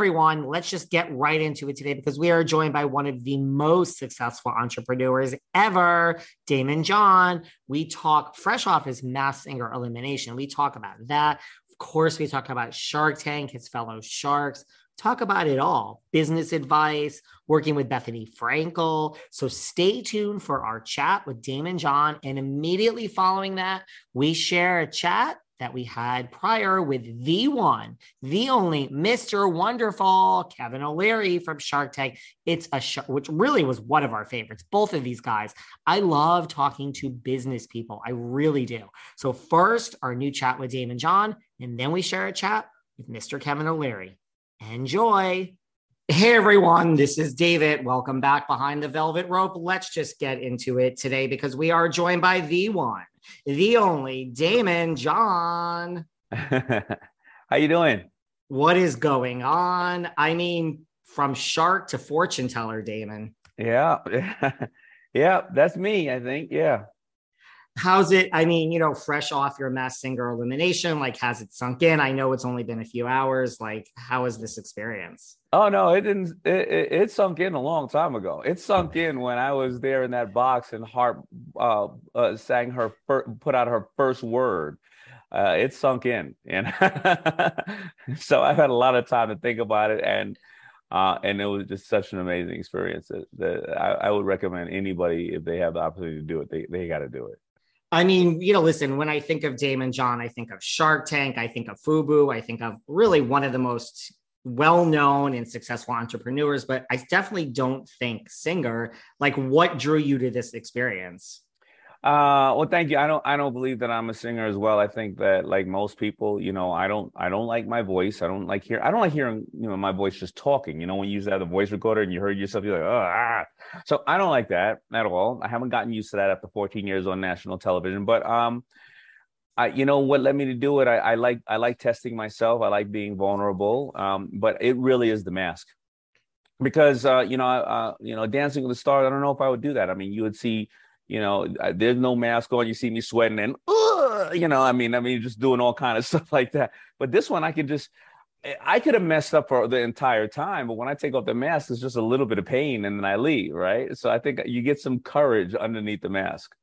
Everyone, let's just get right into it today because we are joined by one of the most successful entrepreneurs ever, Daymond John. We talk fresh off his Singer elimination. We talk about that. Of course, we talk about Shark Tank, his fellow sharks. Talk about it all business advice, working with Bethenny Frankel. So stay tuned for our chat with Daymond John. And immediately following that, we share a chat that we had prior with the one, the only Mr. Wonderful, Kevin O'Leary from Shark Tank. It's a show, which really was one of our favorites, both of these guys. I love talking to business people. I really do. So, first, our new chat with Daymond John, and then we share a chat with Mr. Kevin O'Leary. Enjoy. Hey everyone, this is David. Welcome back behind the velvet rope. Let's just get into it today because we are joined by the one, the only Daymond John. How you doing? What is going on? I mean, from shark to fortune teller, Daymond. Yeah. yeah, that's me, I think. Yeah. How's it? I mean, you know, fresh off your Masked Singer elimination, like, has it sunk in? I know it's only been a few hours. Like, how is this experience? Oh no, it didn't. It, it, it, sunk in a long time ago. It sunk in when I was there in that box and Harp uh, uh, sang her fir- put out her first word. Uh, it sunk in, and so I've had a lot of time to think about it, and uh, and it was just such an amazing experience that, that I, I, would recommend anybody if they have the opportunity to do it, they they got to do it. I mean, you know, listen, when I think of Daymond John, I think of Shark Tank, I think of Fubu, I think of really one of the most well known and successful entrepreneurs, but I definitely don't think singer. Like, what drew you to this experience? Uh, well, thank you. I don't, I don't believe that I'm a singer as well. I think that, like most people, you know, I don't, I don't like my voice. I don't like hear, I don't like hearing, you know, my voice just talking. You know, when you use that the voice recorder and you heard yourself, you're like, oh, ah. So I don't like that at all. I haven't gotten used to that after 14 years on national television. But um, I, you know, what led me to do it? I, I like, I like testing myself. I like being vulnerable. Um, but it really is the mask because uh, you know, uh, you know, Dancing with the Stars. I don't know if I would do that. I mean, you would see you know, there's no mask on. You see me sweating and, uh, you know, I mean, I mean, just doing all kind of stuff like that. But this one, I could just, I could have messed up for the entire time, but when I take off the mask, it's just a little bit of pain and then I leave, right? So I think you get some courage underneath the mask.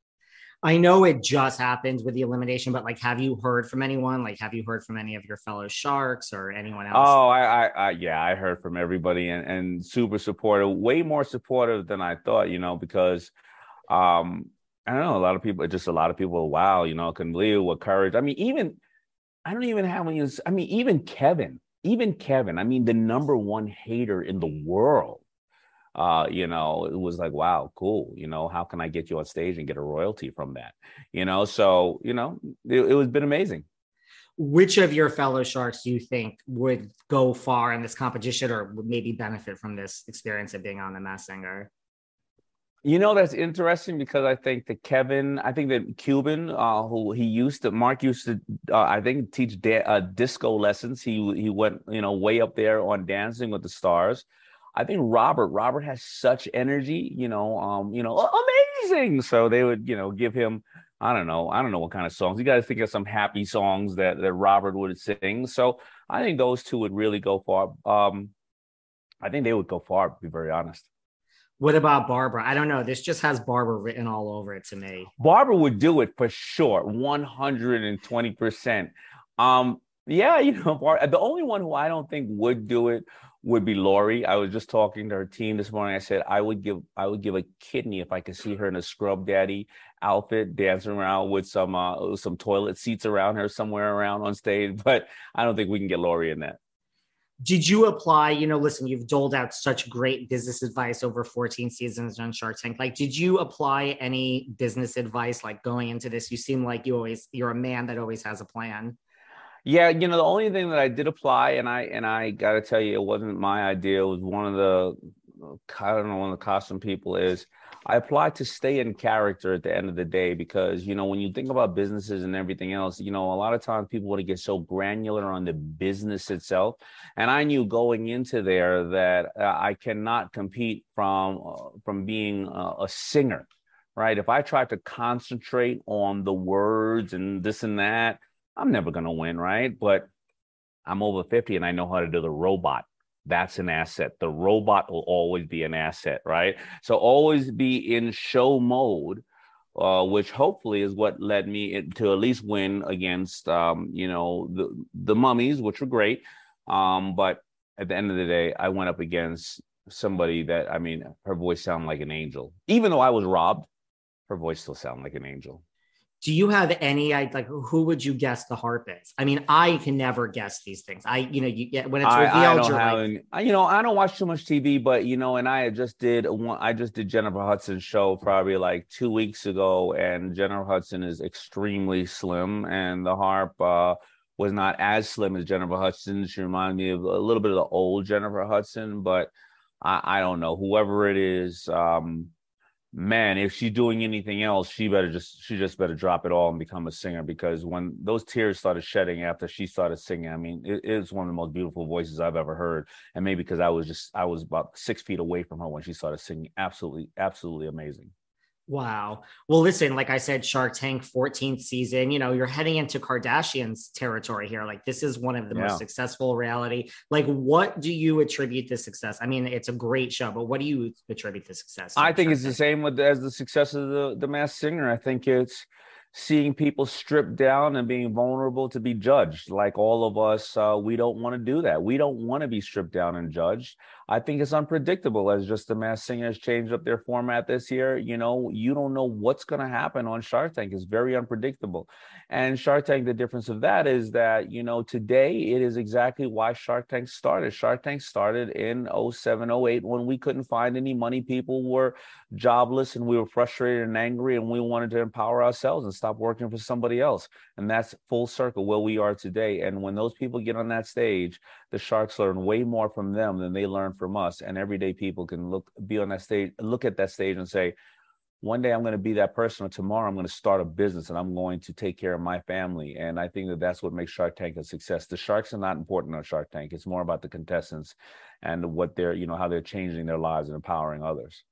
I know it just happens with the elimination, but like, have you heard from anyone? Like, have you heard from any of your fellow sharks or anyone else? Oh, I, I, I yeah, I heard from everybody and, and super supportive, way more supportive than I thought, you know, because um, I don't know, a lot of people, just a lot of people, wow, you know, can believe what courage. I mean, even I don't even have any, I mean, even Kevin, even Kevin, I mean, the number one hater in the world uh, you know, it was like, wow, cool. You know, how can I get you on stage and get a royalty from that? You know, so you know, it, it was been amazing. Which of your fellow sharks do you think would go far in this competition, or would maybe benefit from this experience of being on the Masked Singer? You know that's interesting because I think that Kevin, I think that Cuban, uh, who he used to, Mark used to, uh, I think teach da- uh, disco lessons. He he went, you know, way up there on Dancing with the Stars. I think Robert, Robert has such energy, you know, um, you know, amazing. So they would, you know, give him, I don't know, I don't know what kind of songs. You to think of some happy songs that that Robert would sing. So I think those two would really go far. Um, I think they would go far, to be very honest. What about Barbara? I don't know. This just has Barbara written all over it to me. Barbara would do it for sure, 120%. Um, yeah, you know, Bar- the only one who I don't think would do it would be Lori. I was just talking to her team this morning. I said I would give I would give a kidney if I could see her in a scrub daddy outfit dancing around with some uh, some toilet seats around her somewhere around on stage. But I don't think we can get Lori in that did you apply you know listen you've doled out such great business advice over 14 seasons on shark tank. Like did you apply any business advice like going into this? You seem like you always you're a man that always has a plan. Yeah you know the only thing that i did apply and i and i gotta tell you it wasn't my idea. It was one of the i don't know one of the costume people is I apply to stay in character at the end of the day because, you know, when you think about businesses and everything else, you know, a lot of times people want to get so granular on the business itself. And I knew going into there that uh, I cannot compete from uh, from being uh, a singer, right? If I try to concentrate on the words and this and that, I'm never going to win, right? But I'm over 50 and I know how to do the robot that's an asset. The robot will always be an asset, right? So always be in show mode, uh, which hopefully is what led me to at least win against, um, you know, the the mummies, which were great. Um, but at the end of the day, I went up against somebody that I mean, her voice sounded like an angel. Even though I was robbed, her voice still sounded like an angel do you have any I like who would you guess the harp is? I mean i can never guess these things. I you know you get when it's revealed I, I don't have like, any, you know i don't watch too much tv but you know and i just did one i just did jennifer hudson's show probably like two weeks ago and jennifer hudson is extremely slim and the harp uh was not as slim as jennifer hudson she reminded me of a little bit of the old jennifer hudson but i i don't know. Whoever it is um man, if she's doing anything else, she better just she just better drop it all and become a singer because when those tears started shedding after she started singing, I mean, it is one of the most beautiful voices I've ever heard. And maybe because I was just I was about six feet away from her when she started singing. Absolutely, absolutely amazing. Wow. Well, listen, like I said, Shark Tank 14th season, you know, you're heading into Kardashians territory here. Like this is one of the yeah. most successful reality. Like what do you attribute the success? I mean, it's a great show, but what do you attribute the success? I think Shark it's Tank? the same with as the success of the the Masked Singer. I think it's seeing people stripped down and being vulnerable to be judged. Like all of us, uh, we don't want to do that. We don't want to be stripped down and judged. I think it's unpredictable as just the Masked Singer has changed up their format this year. You know, you don't know what's going to happen on Shark Tank. It's very unpredictable. And Shark Tank, the difference of that is that, you know, today it is exactly why Shark Tank started. Shark Tank started in 07, 08 when we couldn't find any money. People were jobless and we were frustrated and angry and we wanted to empower ourselves and stop working for somebody else. And that's full circle where we are today. And when those people get on that stage, the Sharks learn way more from them than they learn from us. And everyday people can look, be on that stage, look at that stage and say, one day I'm going to be that person, or tomorrow I'm going to start a business and I'm going to take care of my family. And I think that that's what makes Shark Tank a success. The sharks are not important on Shark Tank. It's more about the contestants and what they're, you know, how they're changing their lives and empowering others.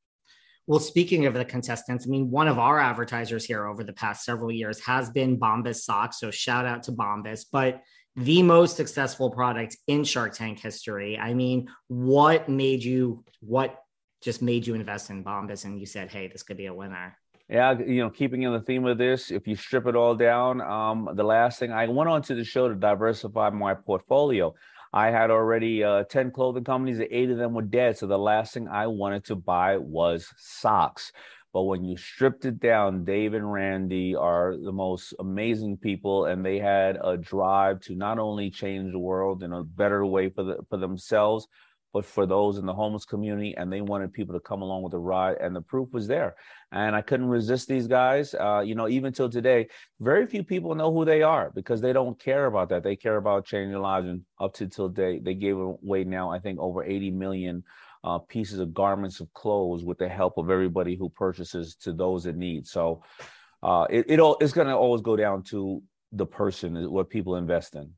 Well, speaking of the contestants, I mean, one of our advertisers here over the past several years has been Bombas socks. So shout out to Bombas. But the most successful product in Shark Tank history. I mean, what made you, what just made you invest in Bombas and you said, hey, this could be a winner? Yeah, you know, keeping in the theme of this, if you strip it all down, um, the last thing I went on to the show to diversify my portfolio. I had already uh, 10 clothing companies, eight of them were dead. So the last thing I wanted to buy was socks. But when you stripped it down, Dave and Randy are the most amazing people, and they had a drive to not only change the world in a better way for the, for themselves, but for those in the homeless community, and they wanted people to come along with the ride, and the proof was there. And I couldn't resist these guys. Uh, you know, even till today, very few people know who they are because they don't care about that. They care about changing lives. And up to till they gave away now, I think, over 80 million uh, pieces of garments of clothes with the help of everybody who purchases to those in need. So uh, it, it all, it's going to always go down to the person, what people invest in.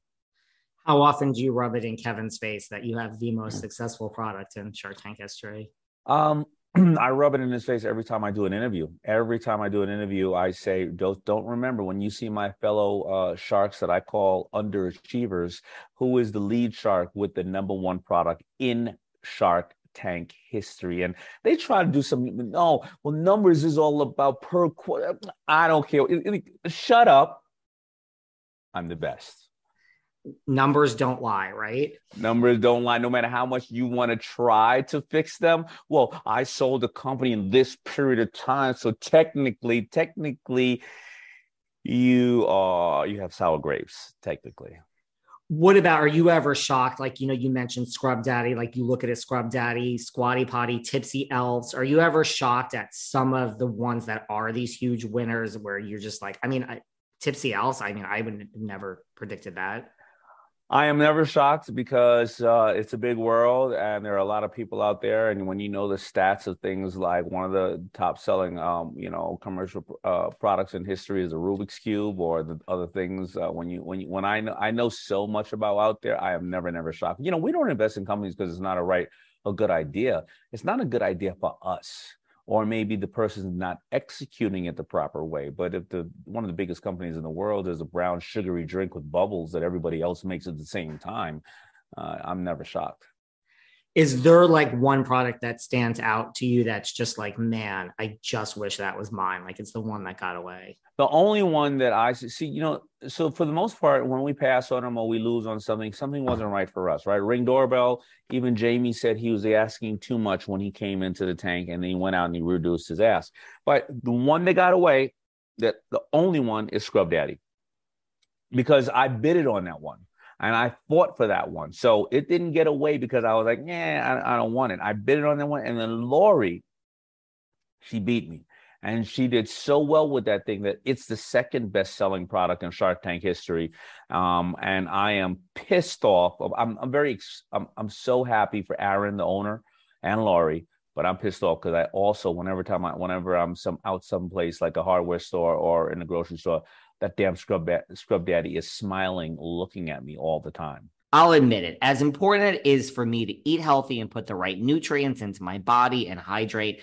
How often do you rub it in Kevin's face that you have the most successful product in Shark Tank history? Um, I rub it in his face every time I do an interview. Every time I do an interview, I say, "Don't don't remember when you see my fellow uh, sharks that I call underachievers, who is the lead shark with the number one product in Shark Tank history?" And they try to do some. No, well, numbers is all about per. Quarter. I don't care. Shut up. I'm the best numbers don't lie, right? Numbers don't lie, no matter how much you want to try to fix them. Well, I sold the company in this period of time. So technically, technically, you are you have sour grapes, technically. What about are you ever shocked? Like, you know, you mentioned Scrub Daddy, like you look at a Scrub Daddy, Squatty Potty, Tipsy Elves. Are you ever shocked at some of the ones that are these huge winners where you're just like, I mean, I, Tipsy Elves, I mean, I would never predicted that. I am never shocked because uh, it's a big world and there are a lot of people out there. And when you know the stats of things like one of the top selling, um, you know, commercial uh, products in history is a Rubik's cube or the other things. Uh, when you when you when I know I know so much about out there, I am never never shocked. You know, we don't invest in companies because it's not a right a good idea. It's not a good idea for us or maybe the person's not executing it the proper way. But if the one of the biggest companies in the world is a brown sugary drink with bubbles that everybody else makes at the same time, uh, I'm never shocked is there like one product that stands out to you that's just like man i just wish that was mine like it's the one that got away? The only one that i see you know so for the most part when we pass on them or we lose on something something wasn't right for us right? Ring doorbell even jamie said he was asking too much when he came into the tank and then he went out and he reduced his ask. But the one that got away that the only one is scrub daddy. Because i bid it on that one and I fought for that one. So it didn't get away because I was like, yeah, I, I don't want it. I bid it on that one. And then Lori, she beat me. And she did so well with that thing that it's the second best selling product in Shark Tank history. Um, and I am pissed off. I'm, I'm very, I'm, I'm so happy for Aaron, the owner, and Lori but I'm pissed off because I also whenever time I whenever I'm some out someplace like a hardware store or in a grocery store, that damn scrub scrub daddy is smiling, looking at me all the time. I'll admit it. As important it is for me to eat healthy and put the right nutrients into my body and hydrate,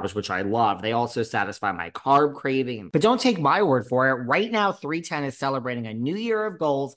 carbs, which I love. They also satisfy my carb craving. But don't take my word for it. Right now, 310 is celebrating a new year of goals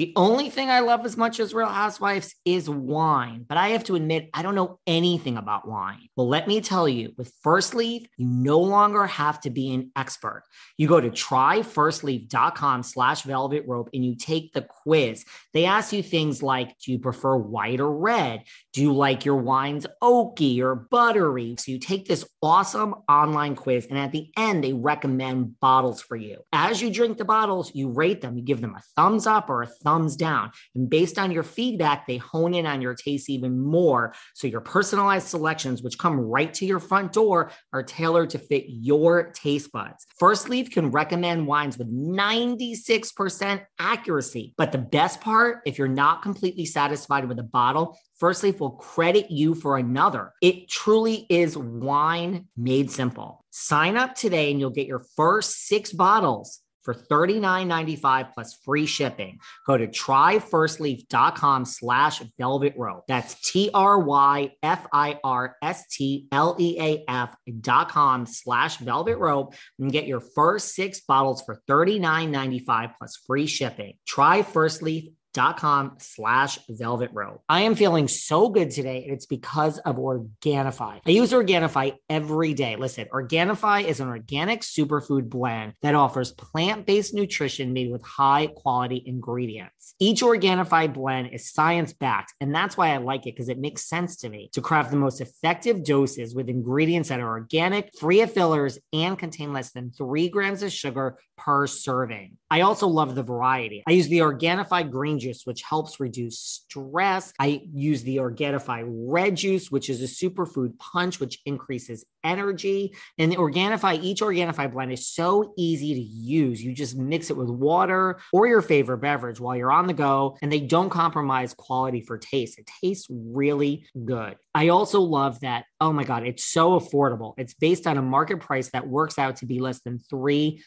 The only thing I love as much as Real Housewives is wine, but I have to admit, I don't know anything about wine. Well, let me tell you, with First Leaf, you no longer have to be an expert. You go to tryfirstleaf.com slash velvet rope and you take the quiz. They ask you things like, do you prefer white or red? Do you like your wines oaky or buttery? So you take this awesome online quiz, and at the end, they recommend bottles for you. As you drink the bottles, you rate them, you give them a thumbs up or a thumbs thumbs down. And based on your feedback, they hone in on your taste even more. So your personalized selections, which come right to your front door, are tailored to fit your taste buds. First Leaf can recommend wines with 96% accuracy. But the best part, if you're not completely satisfied with a bottle, First Leaf will credit you for another. It truly is wine made simple. Sign up today and you'll get your first six bottles for $39.95 plus free shipping. Go to tryfirstleaf.com slash velvet rope. That's T-R-Y-F-I-R-S-T-L-E-A-F dot com slash velvet rope and get your first six bottles for $39.95 plus free shipping. Try First Leaf dot com slash velvet rope. I am feeling so good today, and it's because of Organifi. I use Organifi every day. Listen, Organifi is an organic superfood blend that offers plant-based nutrition made with high quality ingredients. Each Organifi blend is science-backed, and that's why I like it because it makes sense to me to craft the most effective doses with ingredients that are organic, free of fillers, and contain less than three grams of sugar per serving. I also love the variety. I use the Organifi green juice, which helps reduce stress. I use the Organifi red juice, which is a superfood punch, which increases energy. And the Organifi, each Organifi blend is so easy to use. You just mix it with water or your favorite beverage while you're on the go, and they don't compromise quality for taste. It tastes really good. I also love that. Oh my God, it's so affordable. It's based on a market price that works out to be less than $3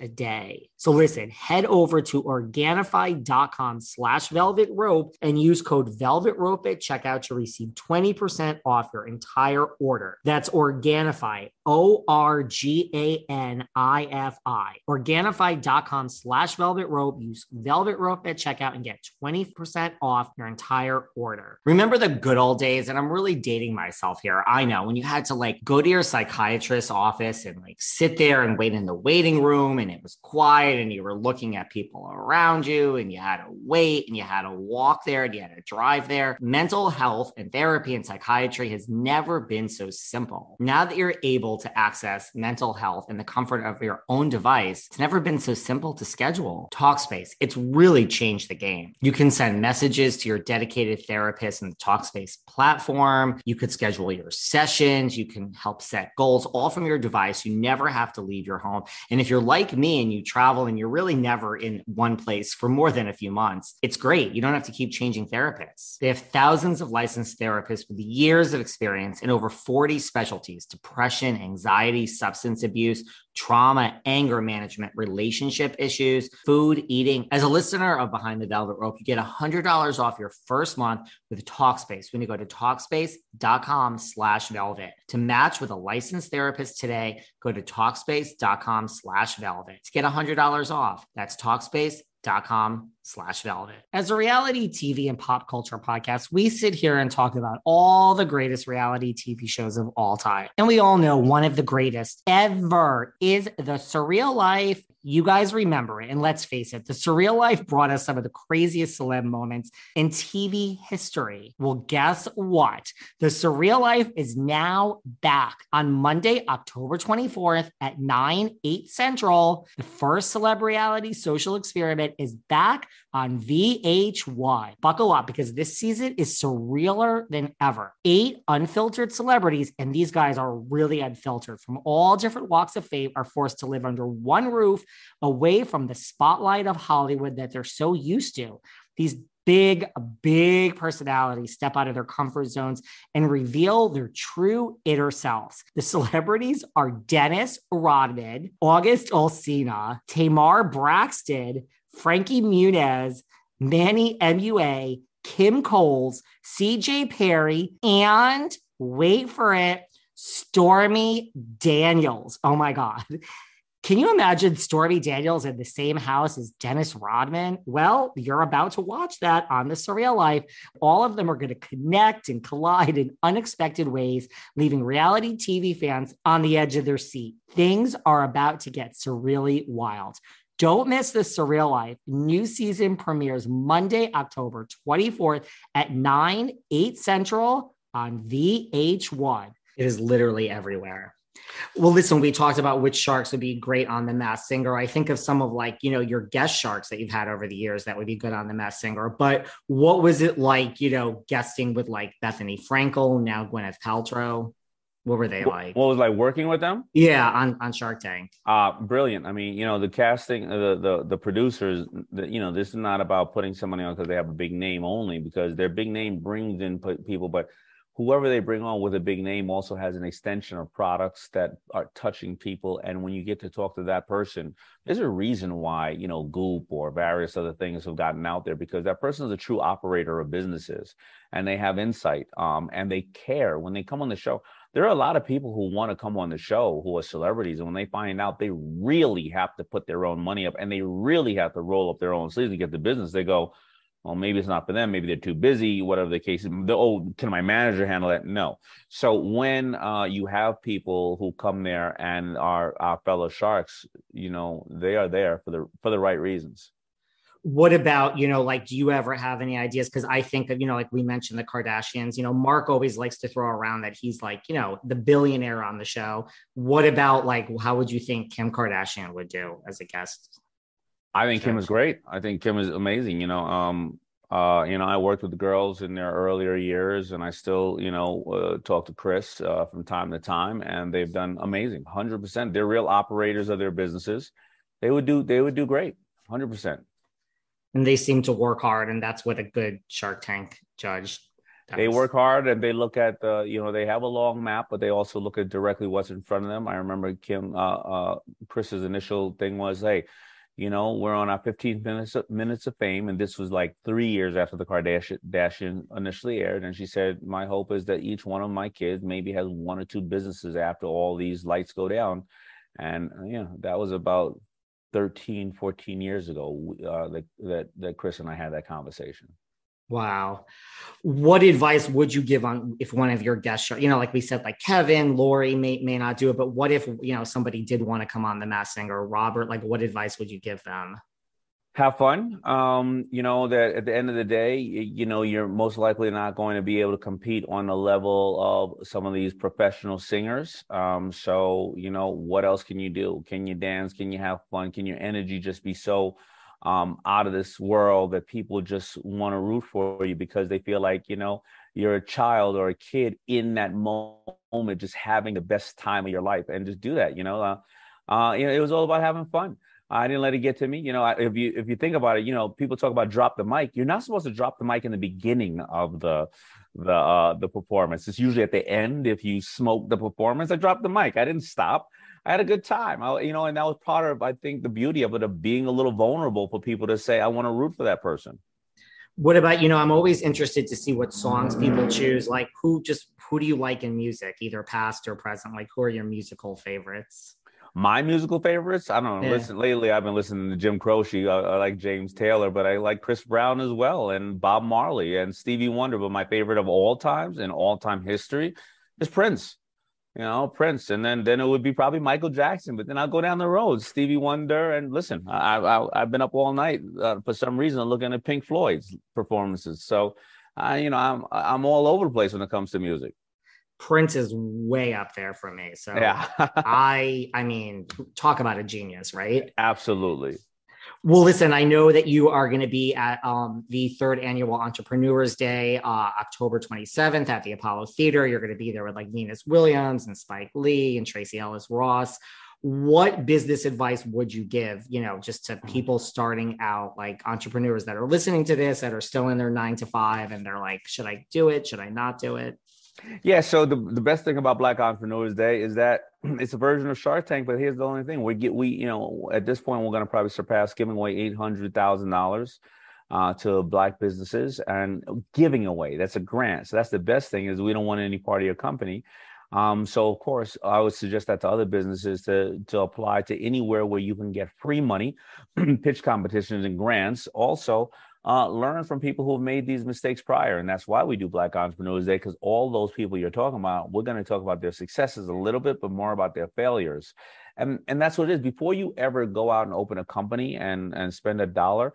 a day. So listen, head over to Organifi.com slash velvet rope and use code velvet rope at checkout to receive 20% off your entire order. That's Organifi, O R G A N I F I. Organifi.com slash velvet rope. Use velvet rope at checkout and get 20% off your entire order. Remember the good old days? And I'm really dating myself here. I know when you had to like go to your psychiatrist's office and like sit there and wait in the waiting room and it was quiet and you were looking at people around you and you had to wait and you had to walk there and you had to drive there. Mental health and therapy and psychiatry has never been so simple. Now that you're able to access mental health in the comfort of your own device, it's never been so simple to schedule. Talkspace, it's really changed the game. You can send messages to your dedicated therapist in the Talkspace platform. You could schedule your sessions. You can help set goals all from your device. You never have to leave your home. And if you're like me and you travel and you're really never in one place for more than a few months, it's great. You don't have to keep changing therapists. They have thousands of licensed therapists with years of experience in over 40 specialties depression, anxiety, substance abuse, trauma, anger management, relationship issues, food, eating. As a listener of Behind the Velvet Rope, you get $100 off your first month with Talkspace when you go to Talkspace.com slash velvet. To match with a licensed therapist today, go to Talkspace.com slash velvet to get $100 off. That's Talkspace.com slash velvet. As a reality TV and pop culture podcast, we sit here and talk about all the greatest reality TV shows of all time. And we all know one of the greatest ever is The Surreal Life you guys remember it. And let's face it, the surreal life brought us some of the craziest celeb moments in TV history. Well, guess what? The surreal life is now back on Monday, October 24th at 9, 8 Central. The first celeb reality social experiment is back on VH1. Buckle up because this season is surrealer than ever. Eight unfiltered celebrities, and these guys are really unfiltered from all different walks of fame, are forced to live under one roof away from the spotlight of Hollywood that they're so used to. These big, big personalities step out of their comfort zones and reveal their true inner selves. The celebrities are Dennis Rodman, August Alsina, Tamar Braxton, Frankie Muniz, Manny MUA, Kim Coles, CJ Perry, and wait for it, Stormy Daniels. Oh my God. Can you imagine Stormy Daniels in the same house as Dennis Rodman? Well, you're about to watch that on The Surreal Life. All of them are going to connect and collide in unexpected ways, leaving reality TV fans on the edge of their seat. Things are about to get surreally wild. Don't miss The Surreal Life. New season premieres Monday, October 24th at 9, 8 Central on VH1. It is literally everywhere. Well, listen, we talked about which sharks would be great on the Masked Singer. I think of some of like, you know, your guest sharks that you've had over the years that would be good on the Masked Singer. But what was it like, you know, guesting with like Bethenny Frankel, now Gwyneth Paltrow? What were they like? What was like working with them? Yeah, on, on Shark Tank. Uh brilliant. I mean, you know, the casting, the the the producers, the, you know, this is not about putting somebody on because they have a big name only, because their big name brings in people, but whoever they bring on with a big name also has an extension of products that are touching people and when you get to talk to that person there's a reason why you know goop or various other things have gotten out there because that person is a true operator of businesses and they have insight um, and they care when they come on the show there are a lot of people who want to come on the show who are celebrities and when they find out they really have to put their own money up and they really have to roll up their own sleeves and get the business they go well, maybe it's not for them. Maybe they're too busy, whatever the case is. Oh, can my manager handle that? No. So when uh, you have people who come there and are our fellow sharks, you know, they are there for the for the right reasons. What about, you know, like, do you ever have any ideas? Because I think of, you know, like we mentioned the Kardashians, you know, Mark always likes to throw around that he's like, you know, the billionaire on the show. What about like, how would you think Kim Kardashian would do as a guest? I think Kim is great. I think Kim is amazing. You know, um, uh, you know, I worked with the girls in their earlier years, and I still, you know, uh, talk to Kris uh, from time to time, and they've done amazing. Hundred percent. They're real operators of their businesses. They would do. They would do great. Hundred percent. And they seem to work hard, and that's what a good Shark Tank judge. Does. They work hard, and they look at the. You know, they have a long map, but they also look at directly what's in front of them. I remember Kim, uh, uh, Kris's initial thing was, "Hey." you know, we're on our 15 minutes of, minutes of fame, and this was like three years after the Kardashian initially aired. And she said, "My hope is that each one of my kids maybe has one or two businesses after all these lights go down." And yeah, that was about 13, 14 years ago uh, that that that Kris and I had that conversation. Wow. What advice would you give on if one of your guests, you know, like we said, like Kevin, Lori may, may not do it, but what if, you know, somebody did want to come on the Masked Singer, Robert, like what advice would you give them? Have fun. Um, you know, that at the end of the day, you know, you're most likely not going to be able to compete on the level of some of these professional singers. Um, so, you know, what else can you do? Can you dance? Can you have fun? Can your energy just be so um, out of this world that people just want to root for you because they feel like you know you're a child or a kid in that moment just having the best time of your life and just do that you know uh, uh, you know it was all about having fun I didn't let it get to me. You know, if you if you think about it, you know, people talk about drop the mic. You're not supposed to drop the mic in the beginning of the the uh the performance. It's usually at the end if you smoke the performance. I dropped the mic. I didn't stop. I had a good time. I, you know, and that was part of I think the beauty of it of being a little vulnerable for people to say I want to root for that person. What about you know? I'm always interested to see what songs people choose. Like who just who do you like in music, either past or present? Like who are your musical favorites? My musical favorites, I don't know. Yeah. Listen, lately I've been listening to Jim Croce. I, I, like James Taylor, but I like Chris Brown as well, and Bob Marley and Stevie Wonder. But my favorite of all times in all time history is Prince you know, Prince, and then then it would be probably Michael Jackson. But then I'll go down the road, Stevie Wonder, and listen, I, I have been up all night uh, for some reason looking at Pink Floyd's performances. So, I you know, I'm I'm all over the place when it comes to music. Prince is way up there for me. So yeah, I I mean, talk about a genius, right? Absolutely. Well, listen, I know that you are going to be at um, the third annual Entrepreneurs Day, uh, October 27th at the Apollo Theater. You're going to be there with like Venus Williams and Spike Lee and Tracee Ellis Ross. What business advice would you give, you know, just to people starting out, like entrepreneurs that are listening to this, that are still in their nine to five and they're like, should I do it? Should I not do it? Yeah. So the, the best thing about Black Entrepreneurs Day is that it's a version of Shark Tank, but here's the only thing: we get we you know at this point we're going to probably surpass giving away eight hundred thousand uh, dollars to black businesses and giving away. That's a grant. So that's the best thing is we don't want any part of your company. Um, so of course, I would suggest that to other businesses to to apply to anywhere where you can get free money, pitch competitions and grants. Also, uh, learn from people who have made these mistakes prior. And that's why we do Black Entrepreneurs Day, because all those people you're talking about, we're going to talk about their successes a little bit, but more about their failures. And, and that's what it is. Before you ever go out and open a company and, and spend a dollar,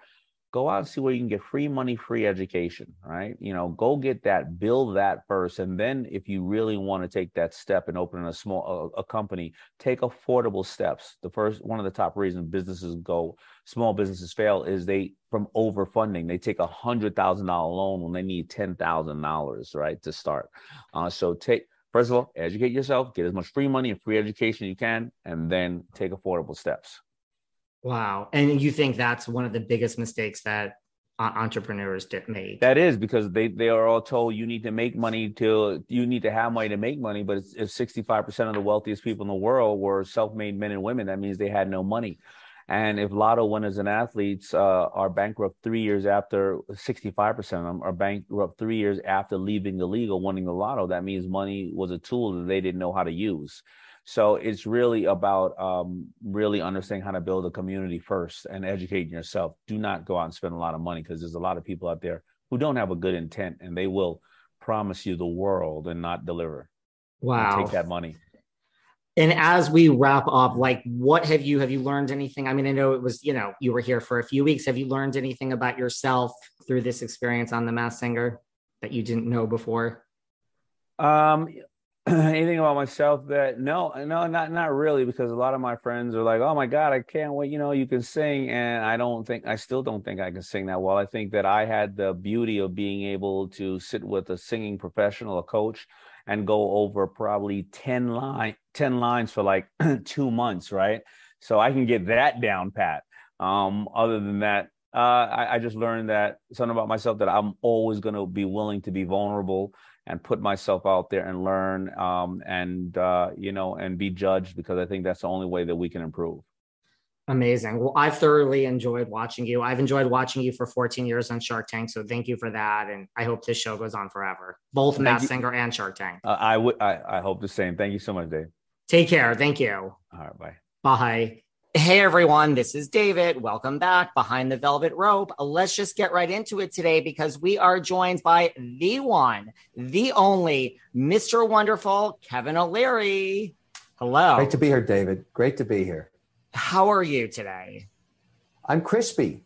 go out and see where you can get free money, free education, right? You know, go get that, build that first. And then if you really want to take that step and open a small a, a company, take affordable steps. The first one of the top reasons businesses go small businesses fail is they from overfunding. They take a hundred thousand dollar loan when they need ten thousand dollars, right, to start. Uh, so take first of all, educate yourself, get as much free money and free education you can, and then take affordable steps. Wow. And you think that's one of the biggest mistakes that entrepreneurs did make? That is because they, they are all told you need to make money to, you need to have money to make money. But if 65% of the wealthiest people in the world were self-made men and women, that means they had no money. And if lotto winners and athletes uh, are bankrupt three years after, 65% of them are bankrupt three years after leaving the league or winning the lotto, that means money was a tool that they didn't know how to use. So it's really about um, really understanding how to build a community first and educating yourself. Do not go out and spend a lot of money because there's a lot of people out there who don't have a good intent and they will promise you the world and not deliver. Wow. take that money. And as we wrap up, like what have you have you learned anything? I mean, I know it was, you know, you were here for a few weeks. Have you learned anything about yourself through this experience on the Masked Singer that you didn't know before? Um, anything about myself that no no not not really because a lot of my friends are like oh my god i can't wait you know you can sing and i don't think i still don't think i can sing that well. I think that i had the beauty of being able to sit with a singing professional a coach and go over probably 10 line 10 lines for like two months right? So i can get that down pat. Um other than that uh, I, I just learned that something about myself that I'm always going to be willing to be vulnerable and put myself out there and learn um, and uh, you know and be judged because I think that's the only way that we can improve. Amazing. Well, I've thoroughly enjoyed watching you. I've enjoyed watching you for 14 years on Shark Tank. So thank you for that. And I hope this show goes on forever, both Masked Singer and Shark Tank. Uh, I would. I, I hope the same. Thank you so much, Dave. Take care. Thank you. All right. Bye. Bye. Hey everyone, this is David. Welcome back behind the velvet rope. Let's just get right into it today because we are joined by the one, the only Mr. Wonderful, Kevin O'Leary. Hello. Great to be here, David. Great to be here. How are you today? I'm crispy.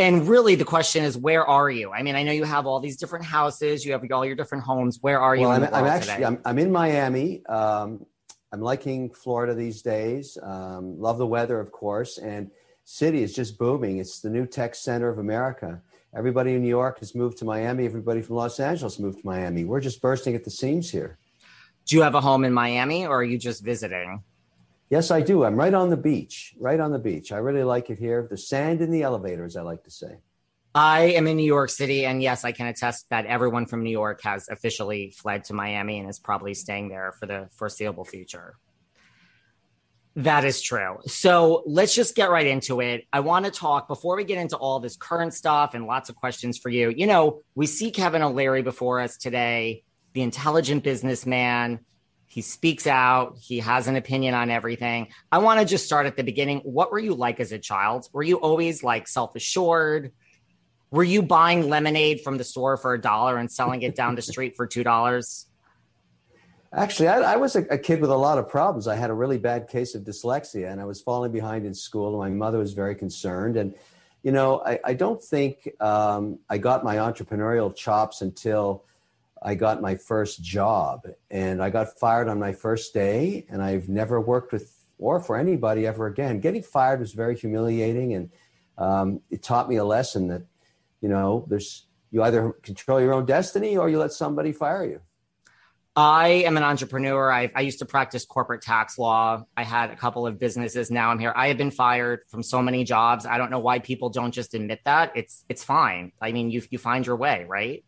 And really, the question is, where are you? I mean, I know you have all these different houses, you have all your different homes. Where are you? Well, I'm, I'm, actually I'm, I'm, in Miami. Um, I'm liking Florida these days. Um, love the weather, of course, and city is just booming. It's the new tech center of America. Everybody in New York has moved to Miami. Everybody from Los Angeles moved to Miami. We're just bursting at the seams here. Do you have a home in Miami, or are you just visiting? Yes, I do. I'm right on the beach. Right on the beach. I really like it here. The sand in the elevators, I like to say. I am in New York City, and yes, I can attest that everyone from New York has officially fled to Miami and is probably staying there for the foreseeable future. That is true. So let's just get right into it. I want to talk before we get into all this current stuff and lots of questions for you. You know, we see Kevin O'Leary before us today, the intelligent businessman. He speaks out, he has an opinion on everything. I want to just start at the beginning. What were you like as a child? Were you always like self assured? Were you buying lemonade from the store for a dollar and selling it down the street for two dollars? Actually, I, I was a, a, kid with a lot of problems. I had a really bad case of dyslexia, and I was falling behind in school. And my mother was very concerned. And you know, I, I don't think um, I got my entrepreneurial chops until I got my first job, and I got fired on my first day. And I've never worked with or for anybody ever again. Getting fired was very humiliating, and um, it taught me a lesson that you know, there's you either control your own destiny or you let somebody fire you. I am an entrepreneur. I, I, used to practice corporate tax law. I had a couple of businesses. Now I'm here. I have been fired from so many jobs. I don't know why people don't just admit that. It's it's fine. I mean, you you find your way, right?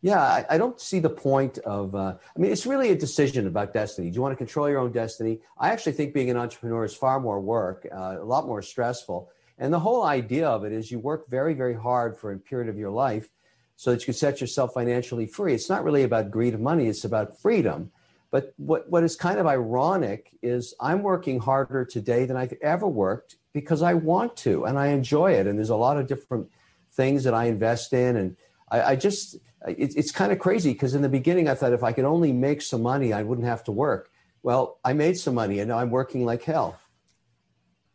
Yeah, I, I don't see the point of. Uh, I mean, it's really a decision about destiny. Do you want to control your own destiny? I actually think being an entrepreneur is far more work, uh, a lot more stressful. And the whole idea of it is you work very, very hard for a period of your life so that you can set yourself financially free. It's not really about greed of money, it's about freedom. But what, what is kind of ironic is I'm working harder today than I've ever worked because I want to and I enjoy it. And there's a lot of different things that I invest in. And I, I just, it, it's kind of crazy because in the beginning I thought if I could only make some money, I wouldn't have to work. Well, I made some money and now I'm working like hell.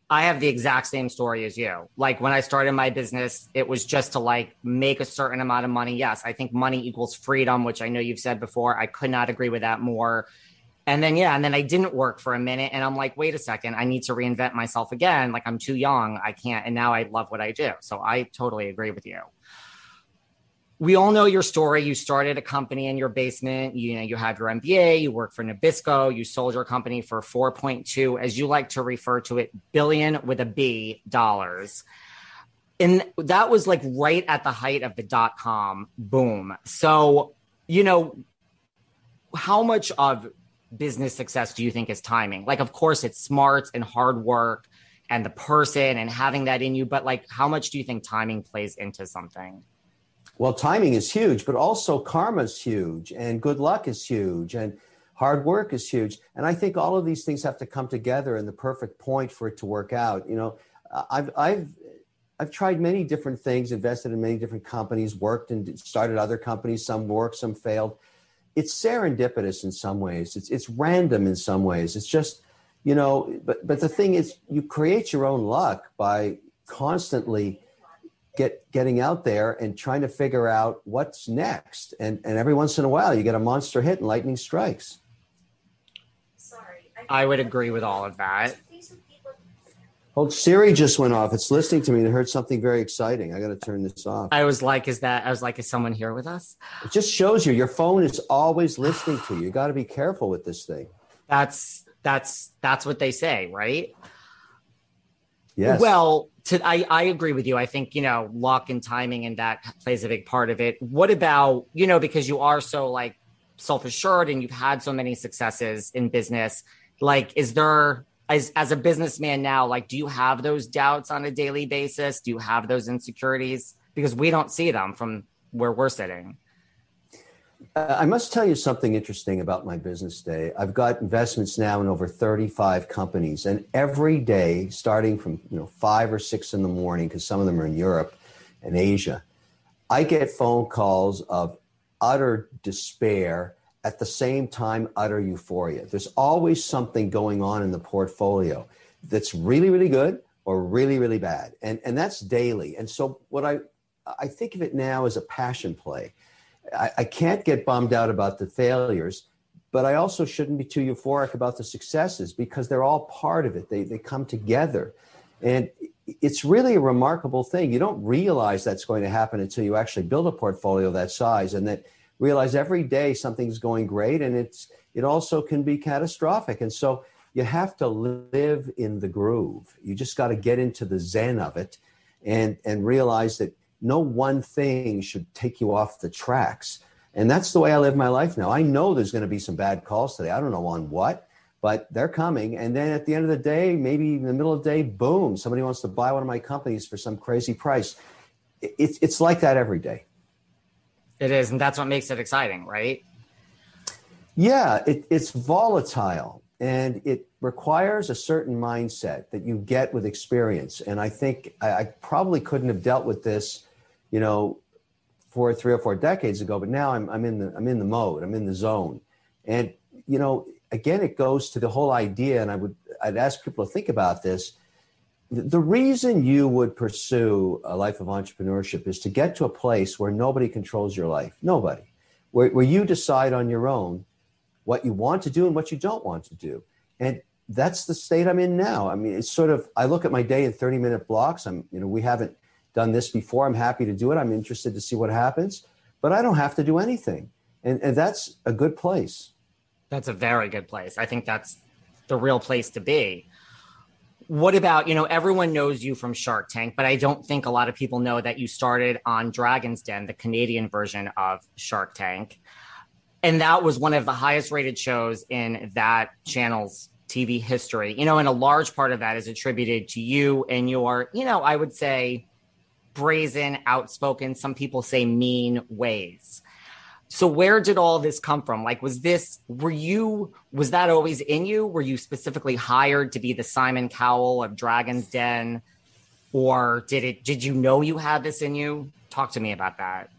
I have the exact same story as you. Like when I started my business, it was just to like make a certain amount of money. Yes, I think money equals freedom, which I know you've said before. I could not agree with that more. And then, yeah, and then I didn't work for a minute and I'm like, wait a second, I need to reinvent myself again. Like I'm too young. I can't. And now I love what I do. So I totally agree with you we all know your story. You started a company in your basement. You know, you have your MBA, you work for Nabisco, you sold your company for 4.2, as you like to refer to it, billion with a B dollars. And that was like right at the height of the dot com boom. So, you know, how much of business success do you think is timing? Like, of course, it's smarts and hard work and the person and having that in you, but like, how much do you think timing plays into something? Well, timing is huge, but also karma is huge, and good luck is huge, and hard work is huge. And I think all of these things have to come together in the perfect point for it to work out. You know, I've I've I've tried many different things, invested in many different companies, worked and started other companies. Some worked, some failed. It's serendipitous in some ways. It's it's random in some ways. It's just, you know, but but the thing is, you create your own luck by constantly get getting out there and trying to figure out what's next. And and every once in a while, you get a monster hit and lightning strikes. Sorry, I, I would agree with all of that. Oh, Siri just went off. It's listening to me and heard something very exciting. I got to turn this off. I was like, is that, I was like, is someone here with us? It just shows you your phone is always listening to you. You got to be careful with this thing. That's, that's, that's what they say, right? Yes. Well, to, I, I agree with you. I think, you know, luck and timing and that plays a big part of it. What about, you know, because you are so like self assured and you've had so many successes in business, like, is there, as, as a businessman now, like, do you have those doubts on a daily basis? Do you have those insecurities? Because we don't see them from where we're sitting. I must tell you something interesting about my business day. I've got investments now in over 35 companies, and every day, starting from you know five or six in the morning, because some of them are in Europe and Asia, I get phone calls of utter despair at the same time utter euphoria. There's always something going on in the portfolio that's really, really good or really, really bad, and and that's daily. And so what I I think of it now as a passion play I, I can't get bummed out about the failures, but I also shouldn't be too euphoric about the successes because they're all part of it. They, they come together. And it's really a remarkable thing. You don't realize that's going to happen until you actually build a portfolio that size and that realize every day something's going great and it's it also can be catastrophic. And so you have to live in the groove. You just got to get into the zen of it and and realize that no one thing should take you off the tracks. And that's the way I live my life now. I know there's going to be some bad calls today. I don't know on what, but they're coming. And then at the end of the day, maybe in the middle of the day, boom, somebody wants to buy one of my companies for some crazy price. It's, it's like that every day. It is. And that's what makes it exciting, right? Yeah, it, it's volatile and it requires a certain mindset that you get with experience. And I think I, I probably couldn't have dealt with this you know, four, three or four decades ago, but now I'm, I'm in the, I'm in the mode, I'm in the zone. And, you know, again, it goes to the whole idea. And I would, I'd ask people to think about this. The reason you would pursue a life of entrepreneurship is to get to a place where nobody controls your life. Nobody. Where, where you decide on your own what you want to do and what you don't want to do. And that's the state I'm in now. I mean, it's sort of, I look at my day in 30 minute blocks. I'm, you know, we haven't done this before. I'm happy to do it. I'm interested to see what happens, but I don't have to do anything. And, and that's a good place. That's a very good place. I think that's the real place to be. What about, you know, everyone knows you from Shark Tank, but I don't think a lot of people know that you started on Dragon's Den, the Canadian version of Shark Tank. And that was one of the highest rated shows in that channel's TV history. You know, and a large part of that is attributed to you and your, you know, I would say brazen, outspoken, some people say mean ways. So where did all this come from? Like was this were you was that always in you? Were you specifically hired to be the Simon Cowell of Dragon's Den or did it did you know you had this in you? Talk to me about that.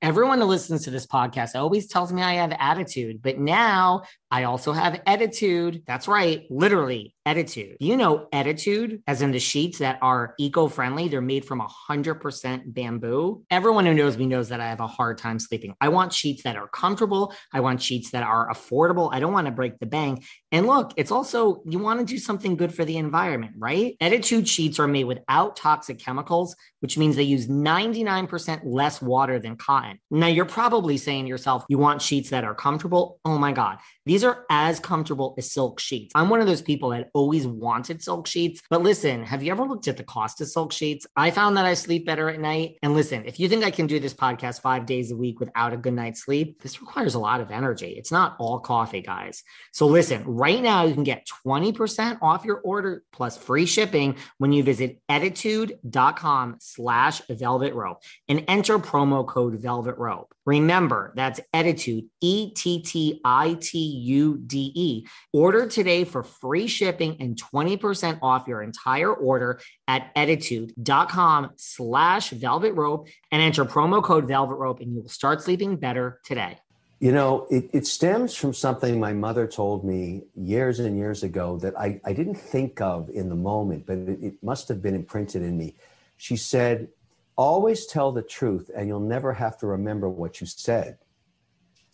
Everyone who listens to this podcast always tells me I have attitude, but now I also have Ettitude. That's right, literally Ettitude. You know Ettitude, as in the sheets that are eco-friendly. They're made from 100% bamboo. Everyone who knows me knows that I have a hard time sleeping. I want sheets that are comfortable. I want sheets that are affordable. I don't want to break the bank. And look, it's also you want to do something good for the environment, right? Ettitude sheets are made without toxic chemicals, which means they use 99% less water than cotton. Now you're probably saying to yourself, you want sheets that are comfortable. Oh my God. These are as comfortable as silk sheets. I'm one of those people that always wanted silk sheets. But listen, have you ever looked at the cost of silk sheets? I found that I sleep better at night. And listen, if you think I can do this podcast five days a week without a good night's sleep, this requires a lot of energy. It's not all coffee, guys. So listen, right now you can get 20% off your order plus free shipping when you visit ettitude.com slash velvet rope and enter promo code velvet rope. Remember, that's Ettitude, E T T I T U D E. Order today for free shipping and 20% off your entire order at ettitude.com slash velvet rope and enter promo code velvet rope and you will start sleeping better today. You know, it, it stems from something my mother told me years and years ago that I, I didn't think of in the moment, but it, it must have been imprinted in me. She said, always tell the truth and you'll never have to remember what you said.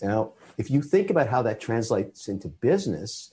Now, if you think about how that translates into business,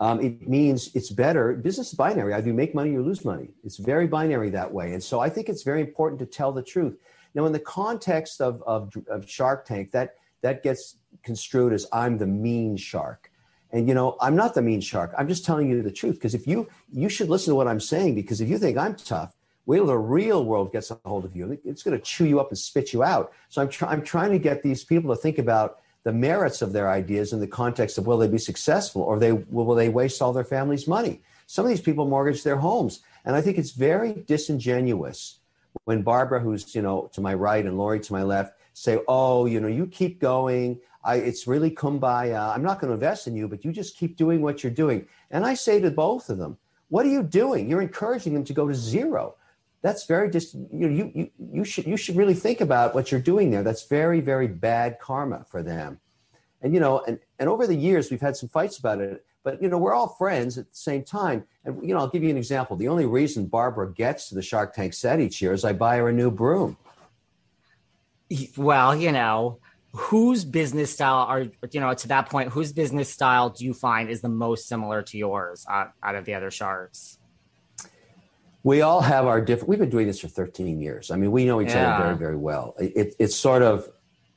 um, it means it's better. Business is binary. Either you make money or lose money. It's very binary that way. And so I think it's very important to tell the truth. Now, in the context of, of, of Shark Tank, that, that gets construed as I'm the mean shark. And you know, I'm not the mean shark. I'm just telling you the truth. Because if you you should listen to what I'm saying, because if you think I'm tough, Wait till the real world gets a hold of you. It's going to chew you up and spit you out. So I'm, try- I'm trying to get these people to think about the merits of their ideas in the context of will they be successful or they will they waste all their family's money. Some of these people mortgage their homes, and I think it's very disingenuous when Barbara, who's you know to my right, and Lori to my left, say, "Oh, you know, you keep going. I, it's really kumbaya. I'm not going to invest in you, but you just keep doing what you're doing." And I say to both of them, "What are you doing? You're encouraging them to go to zero that's very just you know you, you you should you should really think about what you're doing there. That's very very bad karma for them. And you know and and over the years we've had some fights about it. But you know we're all friends at the same time. And you know i'll give you an example. The only reason barbara gets to the shark tank set each year is i buy her a new broom. Well you know whose business style are you know to that point whose business style do you find is the most similar to yours uh, out of the other sharks we all have our different we've been doing this for 13 years. I mean we know each yeah. other very very well. It, it's sort of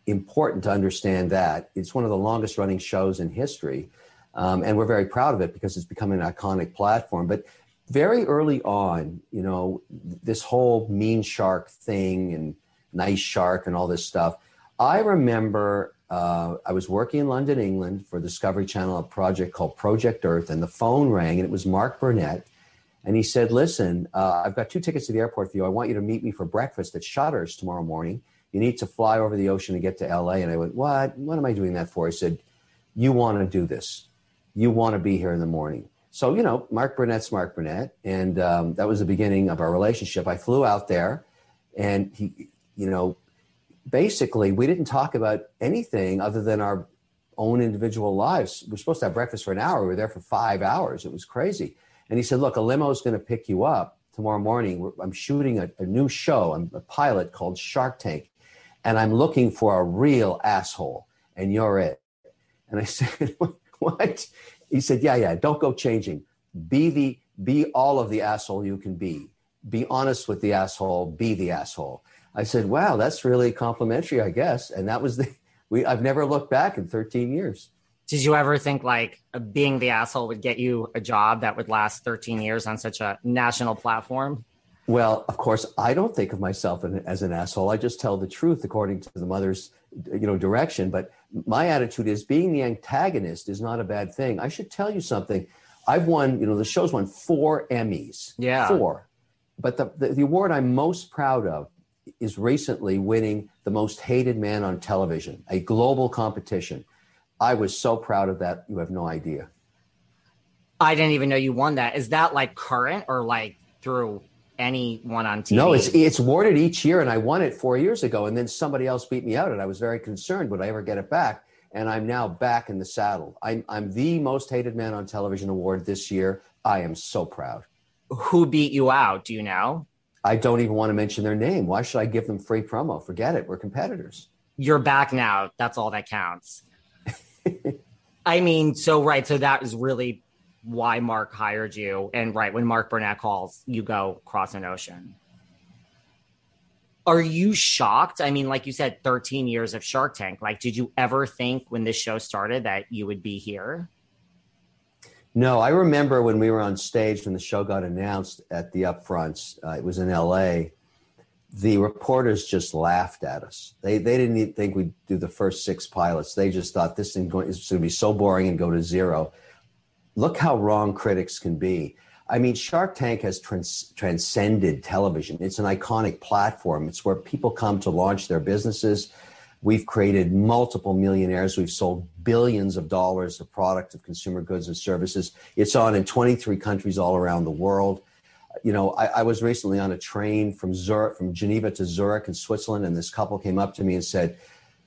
important to understand that it's one of the longest running shows in history um, and we're very proud of it because it's become an iconic platform. But very early on you know this whole mean shark thing and nice shark and all this stuff i remember uh, I was working in London, England for Discovery Channel, a project called Project Earth, and the phone rang, and it was Mark Burnett, and he said, Listen, uh, I've got two tickets to the airport for you. I want you to meet me for breakfast at Shutters tomorrow morning. You need to fly over the ocean to get to LA. And I went, What? What am I doing that for? He said, You want to do this. You want to be here in the morning. So, you know, Mark Burnett's Mark Burnett. And um, that was the beginning of our relationship. I flew out there and he, you know, basically we didn't talk about anything other than our own individual lives. We are supposed to have breakfast for an hour. We were there for five hours. It was crazy. And he said, Look, a limo is going to pick you up tomorrow morning. I'm shooting a, a new show. I'm a pilot called Shark Tank, and I'm looking for a real asshole, and you're it. And I said, What? He said, Yeah, yeah, don't go changing. Be the be all of the asshole you can be. Be honest with the asshole, be the asshole. I said, Wow, that's really complimentary, I guess. And that was the we I've never looked back in 13 years. Did you ever think like uh, being the asshole would get you a job that would last 13 years on such a national platform? Well, of course, I don't think of myself as an asshole. I just tell the truth according to the mother's, you know, direction. But my attitude is being the antagonist is not a bad thing. I should tell you something. I've won, you know, the show's won four Emmys. Yeah. Four. But the, the, the award I'm most proud of is recently winning the most hated man on television, a global competition. I was so proud of that. You have no idea. I didn't even know you won that. Is that like current or like through anyone on TV? No, it's it's awarded each year, and I won it four years ago, and then somebody else beat me out, and I was very concerned would I ever get it back. and I'm now back in the saddle. I'm, I'm the most hated man on television award this year. I am so proud. Who beat you out? Do you know? I don't even want to mention their name. Why should I give them free promo? Forget it. We're competitors. You're back now. That's all that counts. I mean, so right. So that is really why Mark hired you. And right, when Mark Burnett calls, you go cross an ocean. Are you shocked? I mean, like you said, 13 years of Shark Tank. Like, did you ever think when this show started that you would be here? No, I remember when we were on stage when the show got announced at the upfronts. Uh, it was in L.A. The reporters just laughed at us. They they didn't even think we'd do the first six pilots. They just thought this thing going, is going to be so boring and go to zero. Look how wrong critics can be. I mean, Shark Tank has trans- transcended television. It's an iconic platform. It's where people come to launch their businesses. We've created multiple millionaires. We've sold billions of dollars of product of consumer goods and services. It's on in 23 countries all around the world. You know, I, I was recently on a train from Zurich, from Geneva to Zurich in Switzerland, and this couple came up to me and said,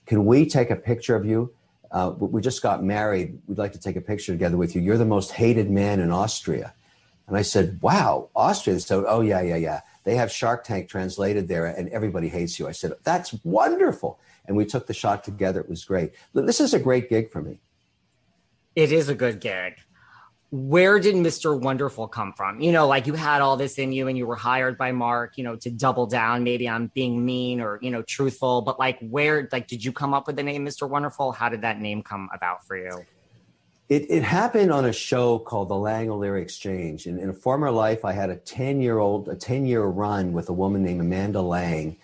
"Can we take a picture of you? Uh, we just got married. We'd like to take a picture together with you. You're the most hated man in Austria." And I said, wow, Austria. So, oh, yeah, yeah, yeah. They have Shark Tank translated there and everybody hates you. I said, that's wonderful. And we took the shot together. It was great. This is a great gig for me. It is a good gig. Where did Mr. Wonderful come from? You know, like you had all this in you and you were hired by Mark, you know, to double down maybe on being mean or, you know, truthful. But like, where, like, did you come up with the name Mr. Wonderful? How did that name come about for you? It, it happened on a show called the Lang O'Leary Exchange. In, in a former life, I had a 10 year old, a 10 year run with a woman named Amanda Lang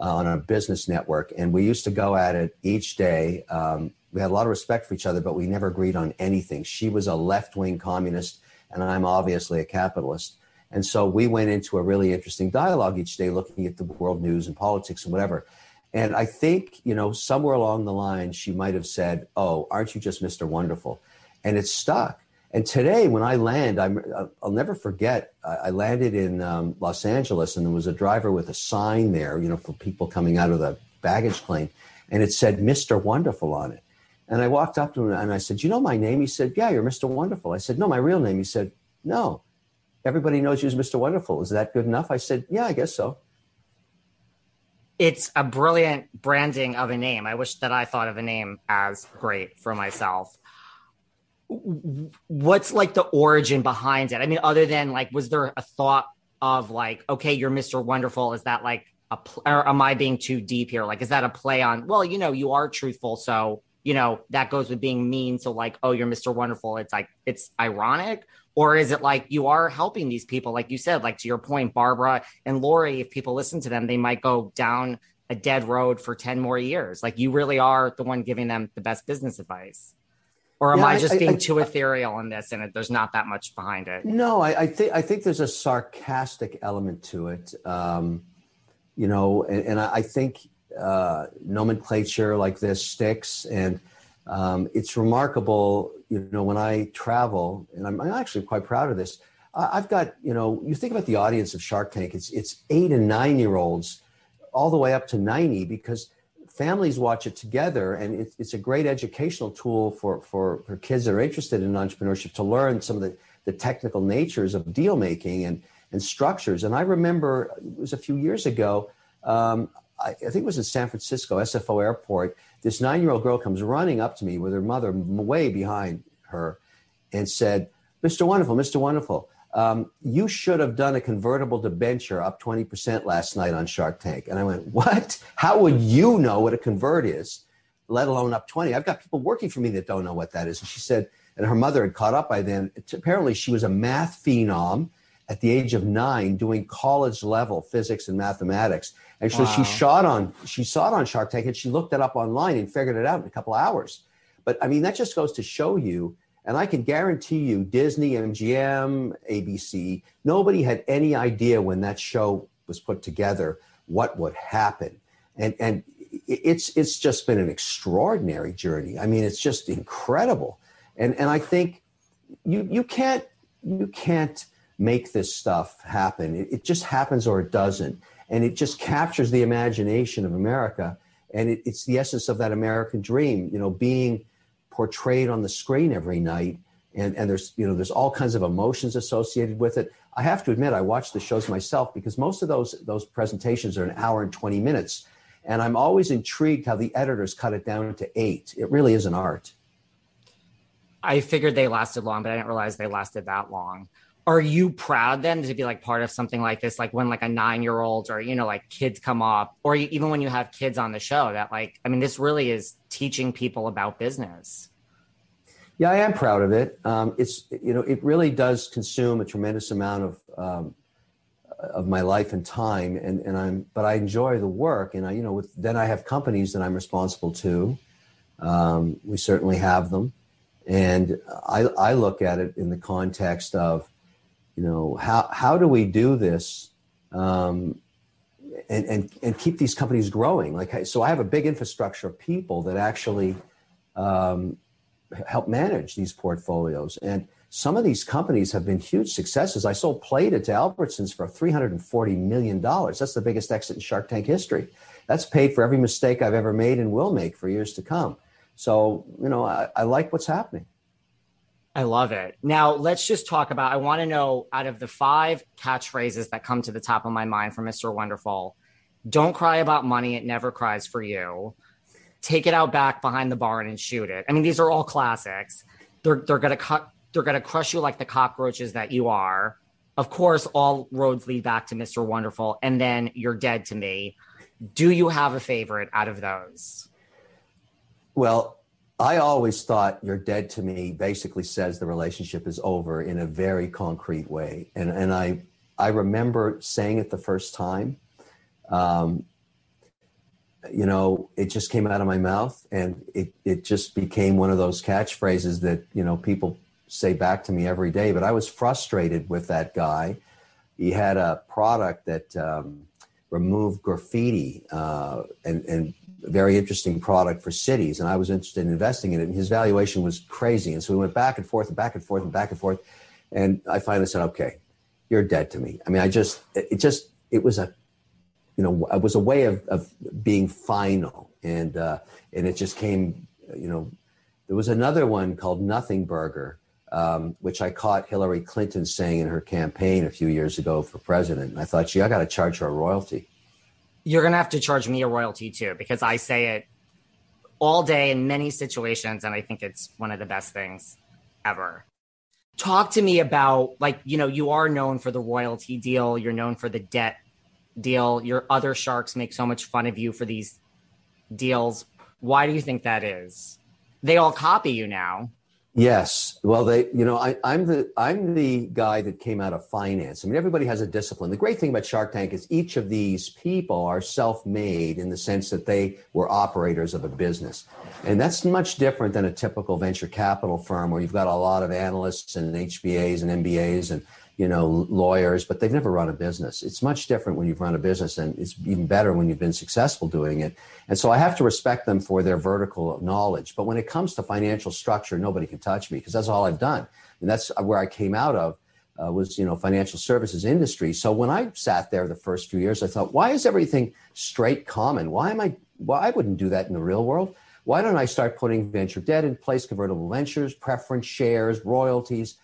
uh, on a business network. And we used to go at it each day. Um, we had a lot of respect for each other, but we never agreed on anything. She was a left wing communist, and I'm obviously a capitalist. And so we went into a really interesting dialogue each day, looking at the world news and politics and whatever. And I think, you know, somewhere along the line, she might have said, Oh, aren't you just Mr. Wonderful? and it stuck. And today, when I land, I'm, I'll never forget. I landed in um, Los Angeles, and there was a driver with a sign there, you know, for people coming out of the baggage claim, and it said "Mr. Wonderful" on it. And I walked up to him and I said, "You know my name?" He said, "Yeah, you're Mr. Wonderful." I said, "No, my real name." He said, "No, everybody knows you as Mr. Wonderful. Is that good enough?" I said, "Yeah, I guess so." It's a brilliant branding of a name. I wish that I thought of a name as great for myself what's like the origin behind it? I mean, other than like, was there a thought of like, okay, you're Mr. Wonderful? Is that like a, pl- or am I being too deep here? Like, is that a play on, well, you know, you are truthful. So, you know, that goes with being mean. So like, oh, you're Mr. Wonderful. It's like, it's ironic. Or is it like you are helping these people? Like you said, like to your point, Barbara and Lori, if people listen to them, they might go down a dead road for 10 more years. Like you really are the one giving them the best business advice or am yeah, I just I, being I, too ethereal on this and it, there's not that much behind it? No, I, I, think I think there's a sarcastic element to it. Um, you know, and, and I, think uh, nomenclature like this sticks, and um, it's remarkable. You know, when I travel, and I'm, I'm actually quite proud of this. I've got, you know, you think about the audience of Shark Tank. It's it's eight and nine year olds, all the way up to ninety, because families watch it together and it's, it's a great educational tool for, for, for kids that are interested in entrepreneurship to learn some of the, the technical natures of deal making and, and structures and i remember it was a few years ago um, I, think it was in san francisco sfo airport this nine-year-old girl comes running up to me with her mother way behind her and said mr wonderful mr wonderful um, you should have done a convertible debenture up 20% last night on Shark Tank. And I went, what? How would you know what a convert is, let alone up 20? I've got people working for me that don't know what that is. And she said, and her mother had caught up by then. Apparently, she was a math phenom at the age of nine doing college level physics and mathematics. And so wow. she shot on, she saw it on Shark Tank and she looked it up online and figured it out in a couple hours. But I mean, that just goes to show you and I can guarantee you, Disney, MGM, ABC, nobody had any idea when that show was put together what would happen. And, and it's, it's just been an extraordinary journey. I mean, it's just incredible. And, and I think you, you, can't, you can't make this stuff happen. It, it just happens or it doesn't. And it just captures the imagination of America. and it, it's the essence of that American dream. You know, being portrayed on the screen every night, and and there's you know there's all kinds of emotions associated with it. I have to admit, I watch the shows myself because most of those those presentations are an hour and twenty minutes, and I'm always intrigued how the editors cut it down to eight. It really is an art. I figured they lasted long, but I didn't realize they lasted that long. Are you proud then to be like part of something like this? Like when like a nine year old or, you know, like kids come up, or even when you have kids on the show that like, I mean, this really is teaching people about business. Yeah, I am proud of it. Um, it's, you know, it really does consume a tremendous amount of, um, of my life and time and, and I'm but I enjoy the work and I you know with then I have companies that I'm responsible to um, we certainly have them and I, I look at it in the context of, you know, how, how do we do this um, and, and, and keep these companies growing? Like, so I have a big infrastructure of people that actually um, help manage these portfolios. And some of these companies have been huge successes. I sold Plated to Albertsons for $340 million. That's the biggest exit in Shark Tank history. That's paid for every mistake I've ever made and will make for years to come. So, you know, I, I like what's happening. I love it. Now, let's just talk about. I want to know out of the five catchphrases that come to the top of my mind from Mr. Wonderful don't cry about money, it never cries for you. Take it out back behind the barn and shoot it. I mean, these are all classics. They're, they're going to cut, they're going to crush you like the cockroaches that you are. Of course, all roads lead back to Mr. Wonderful, and then you're dead to me. Do you have a favorite out of those? Well, I always thought you're dead to me basically says the relationship is over in a very concrete way. And, and I, I remember saying it the first time. Um, you know, it just came out of my mouth and it, it just became one of those catchphrases that, you know, people say back to me every day. But I was frustrated with that guy. He had a product that um, removed graffiti uh, and, and very interesting product for cities, and I was interested in investing in it. And his valuation was crazy, and so we went back and forth and back and forth and back and forth. And I finally said, "Okay, you're dead to me." I mean, I just it just it was a you know it was a way of of being final, and uh, and it just came. You know, there was another one called Nothing Burger. Um, which I caught Hillary Clinton saying in her campaign a few years ago for president. And I thought, gee, I got to charge her a royalty you're gonna have to charge me a royalty too because I say it all day in many situations, and I think it's one of the best things ever. Talk to me about like you know you are known for the royalty deal, you're known for the debt deal. Your other sharks make so much fun of you for these deals. Why do you think that is? They all copy you now. Yes. Well, they, you know, I, am the I'm the guy that came out of finance. I mean, everybody has a discipline. The great thing about Shark Tank is each of these people are self-made in the sense that they were operators of a business, and that's much different than a typical venture capital firm where you've got a lot of analysts and HBAs and MBAs and you know, lawyers, but they've never run a business. It's much different when you've run a business, and it's even better when you've been successful doing it. And so I have to respect them for their vertical knowledge. But when it comes to financial structure, nobody can touch me because that's all I've done, and that's where I came out of. Uh, was you know financial services industry. So when I sat there the first few years, I thought, why is everything straight common? Why am I? Well, I wouldn't do that in the real world. Why don't I start putting venture debt in place, convertible debentures, preference shares, royalties?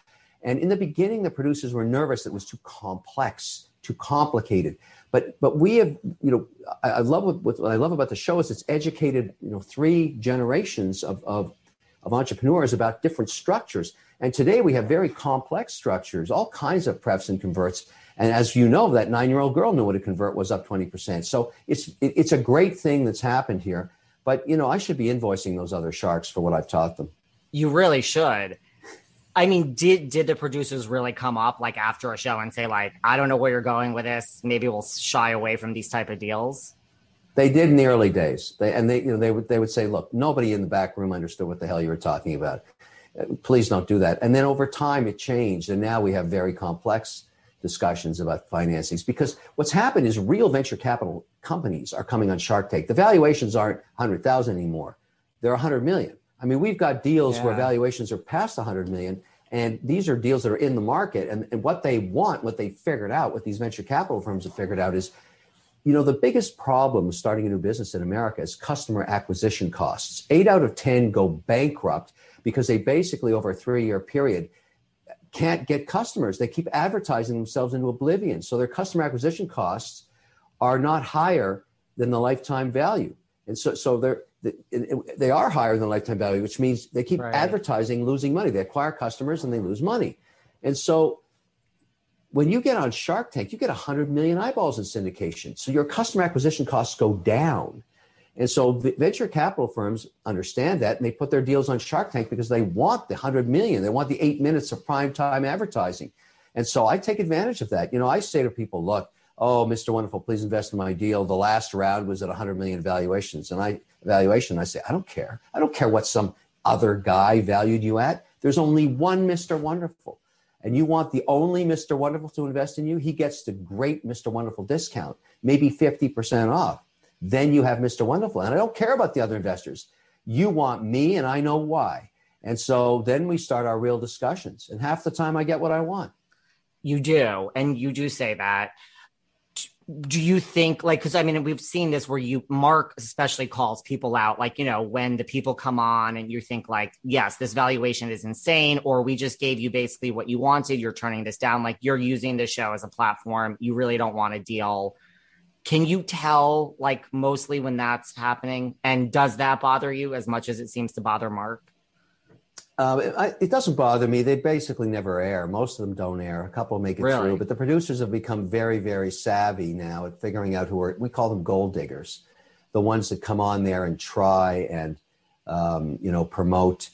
And in the beginning, the producers were nervous it was too complex, too complicated. But but we have, you know, I, I love what, what, I love about the show is it's educated, you know, three generations of, of of entrepreneurs about different structures. And today we have very complex structures, all kinds of prefs and converts. And as you know, that nine-year-old girl knew what a convert was up 20%. So it's it, it's a great thing that's happened here. But you know, I should be invoicing those other sharks for what I've taught them. You really should. I mean, did did the producers really come up like after a show and say like, I don't know where you're going with this. Maybe we'll shy away from these type of deals. They did in the early days. They and they you know they would they would say, look, nobody in the back room understood what the hell you were talking about. Please don't do that. And then over time it changed, and now we have very complex discussions about financings because what's happened is real venture capital companies are coming on Shark Tank. The valuations aren't 100,000 anymore. They're a 100 million. I mean, we've got deals yeah. where valuations are past 100 million, and these are deals that are in the market. And, and what they want, what they figured out, what these venture capital firms have figured out is you know, the biggest problem starting a new business in America is customer acquisition costs. Eight out of 10 go bankrupt because they basically, over a three year period, can't get customers. They keep advertising themselves into oblivion. So their customer acquisition costs are not higher than the lifetime value. And so, so they're, they are higher than lifetime value, which means they keep right. advertising, losing money. They acquire customers and they lose money. And so when you get on Shark Tank, you get 100 million eyeballs in syndication. So your customer acquisition costs go down. And so venture capital firms understand that and they put their deals on Shark Tank because they want the 100 million. They want the eight minutes of prime time advertising. And so I take advantage of that. You know, I say to people, look, oh, Mr. Wonderful, please invest in my deal. The last round was at 100 million valuations. And I valuation, I say, I don't care. I don't care what some other guy valued you at. There's only one Mr. Wonderful and you want the only Mr. Wonderful to invest in you, he gets the great Mr. Wonderful discount, maybe 50% off. Then you have Mr. Wonderful. And I don't care about the other investors. You want me, and I know why. And so then we start our real discussions. And half the time I get what I want. You do. And you do say that do you think like because i mean we've seen this where you mark especially calls people out like you know when the people come on and you think like yes this valuation is insane or we just gave you basically what you wanted you're turning this down like you're using the show as a platform you really don't want a deal. Can you tell like mostly when that's happening and does that bother you as much as it seems to bother mark um, it, it, doesn't bother me. They basically never air. Most of them don't air. A couple make it really? through, but the producers have become very, very savvy now at figuring out who are. We call them gold diggers, the ones that come on there and try and um, you know promote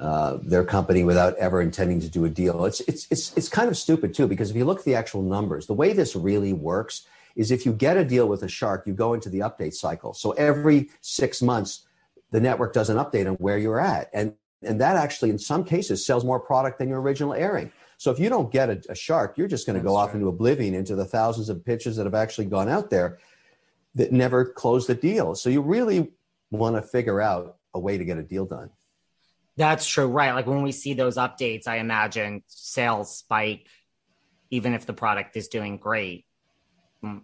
uh, their company without ever intending to do a deal. It's it's it's it's kind of stupid too because if you look at the actual numbers, the way this really works is if you get a deal with a shark, you go into the update cycle. So every six months, the network does an update on where you're at, and and that actually, in some cases, sells more product than your original airing. So if you don't get a, a shark, you're just going to go off into oblivion into the thousands of pitches that have actually gone out there that never closed the deal. So you really want to figure out a way to get a deal done. That's true, right? Like when we see those updates, I imagine sales spike, even if the product is doing great. Hmm.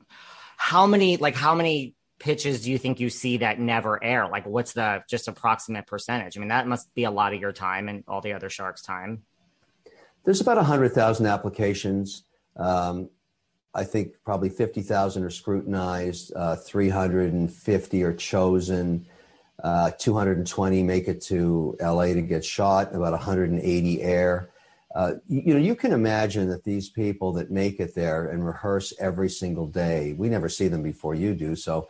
How many, like, how many pitches do you think you see that never air? Like, what's the just approximate percentage? I mean, that must be a lot of your time and all the other sharks' time. There's about 100,000 applications. Um, I think probably 50,000 are scrutinized, uh, 350 are chosen, uh, 220 make it to LA to get shot, about 180 air. Uh, you, you, know, you can imagine that these people that make it there and rehearse every single day, we never see them before you do. So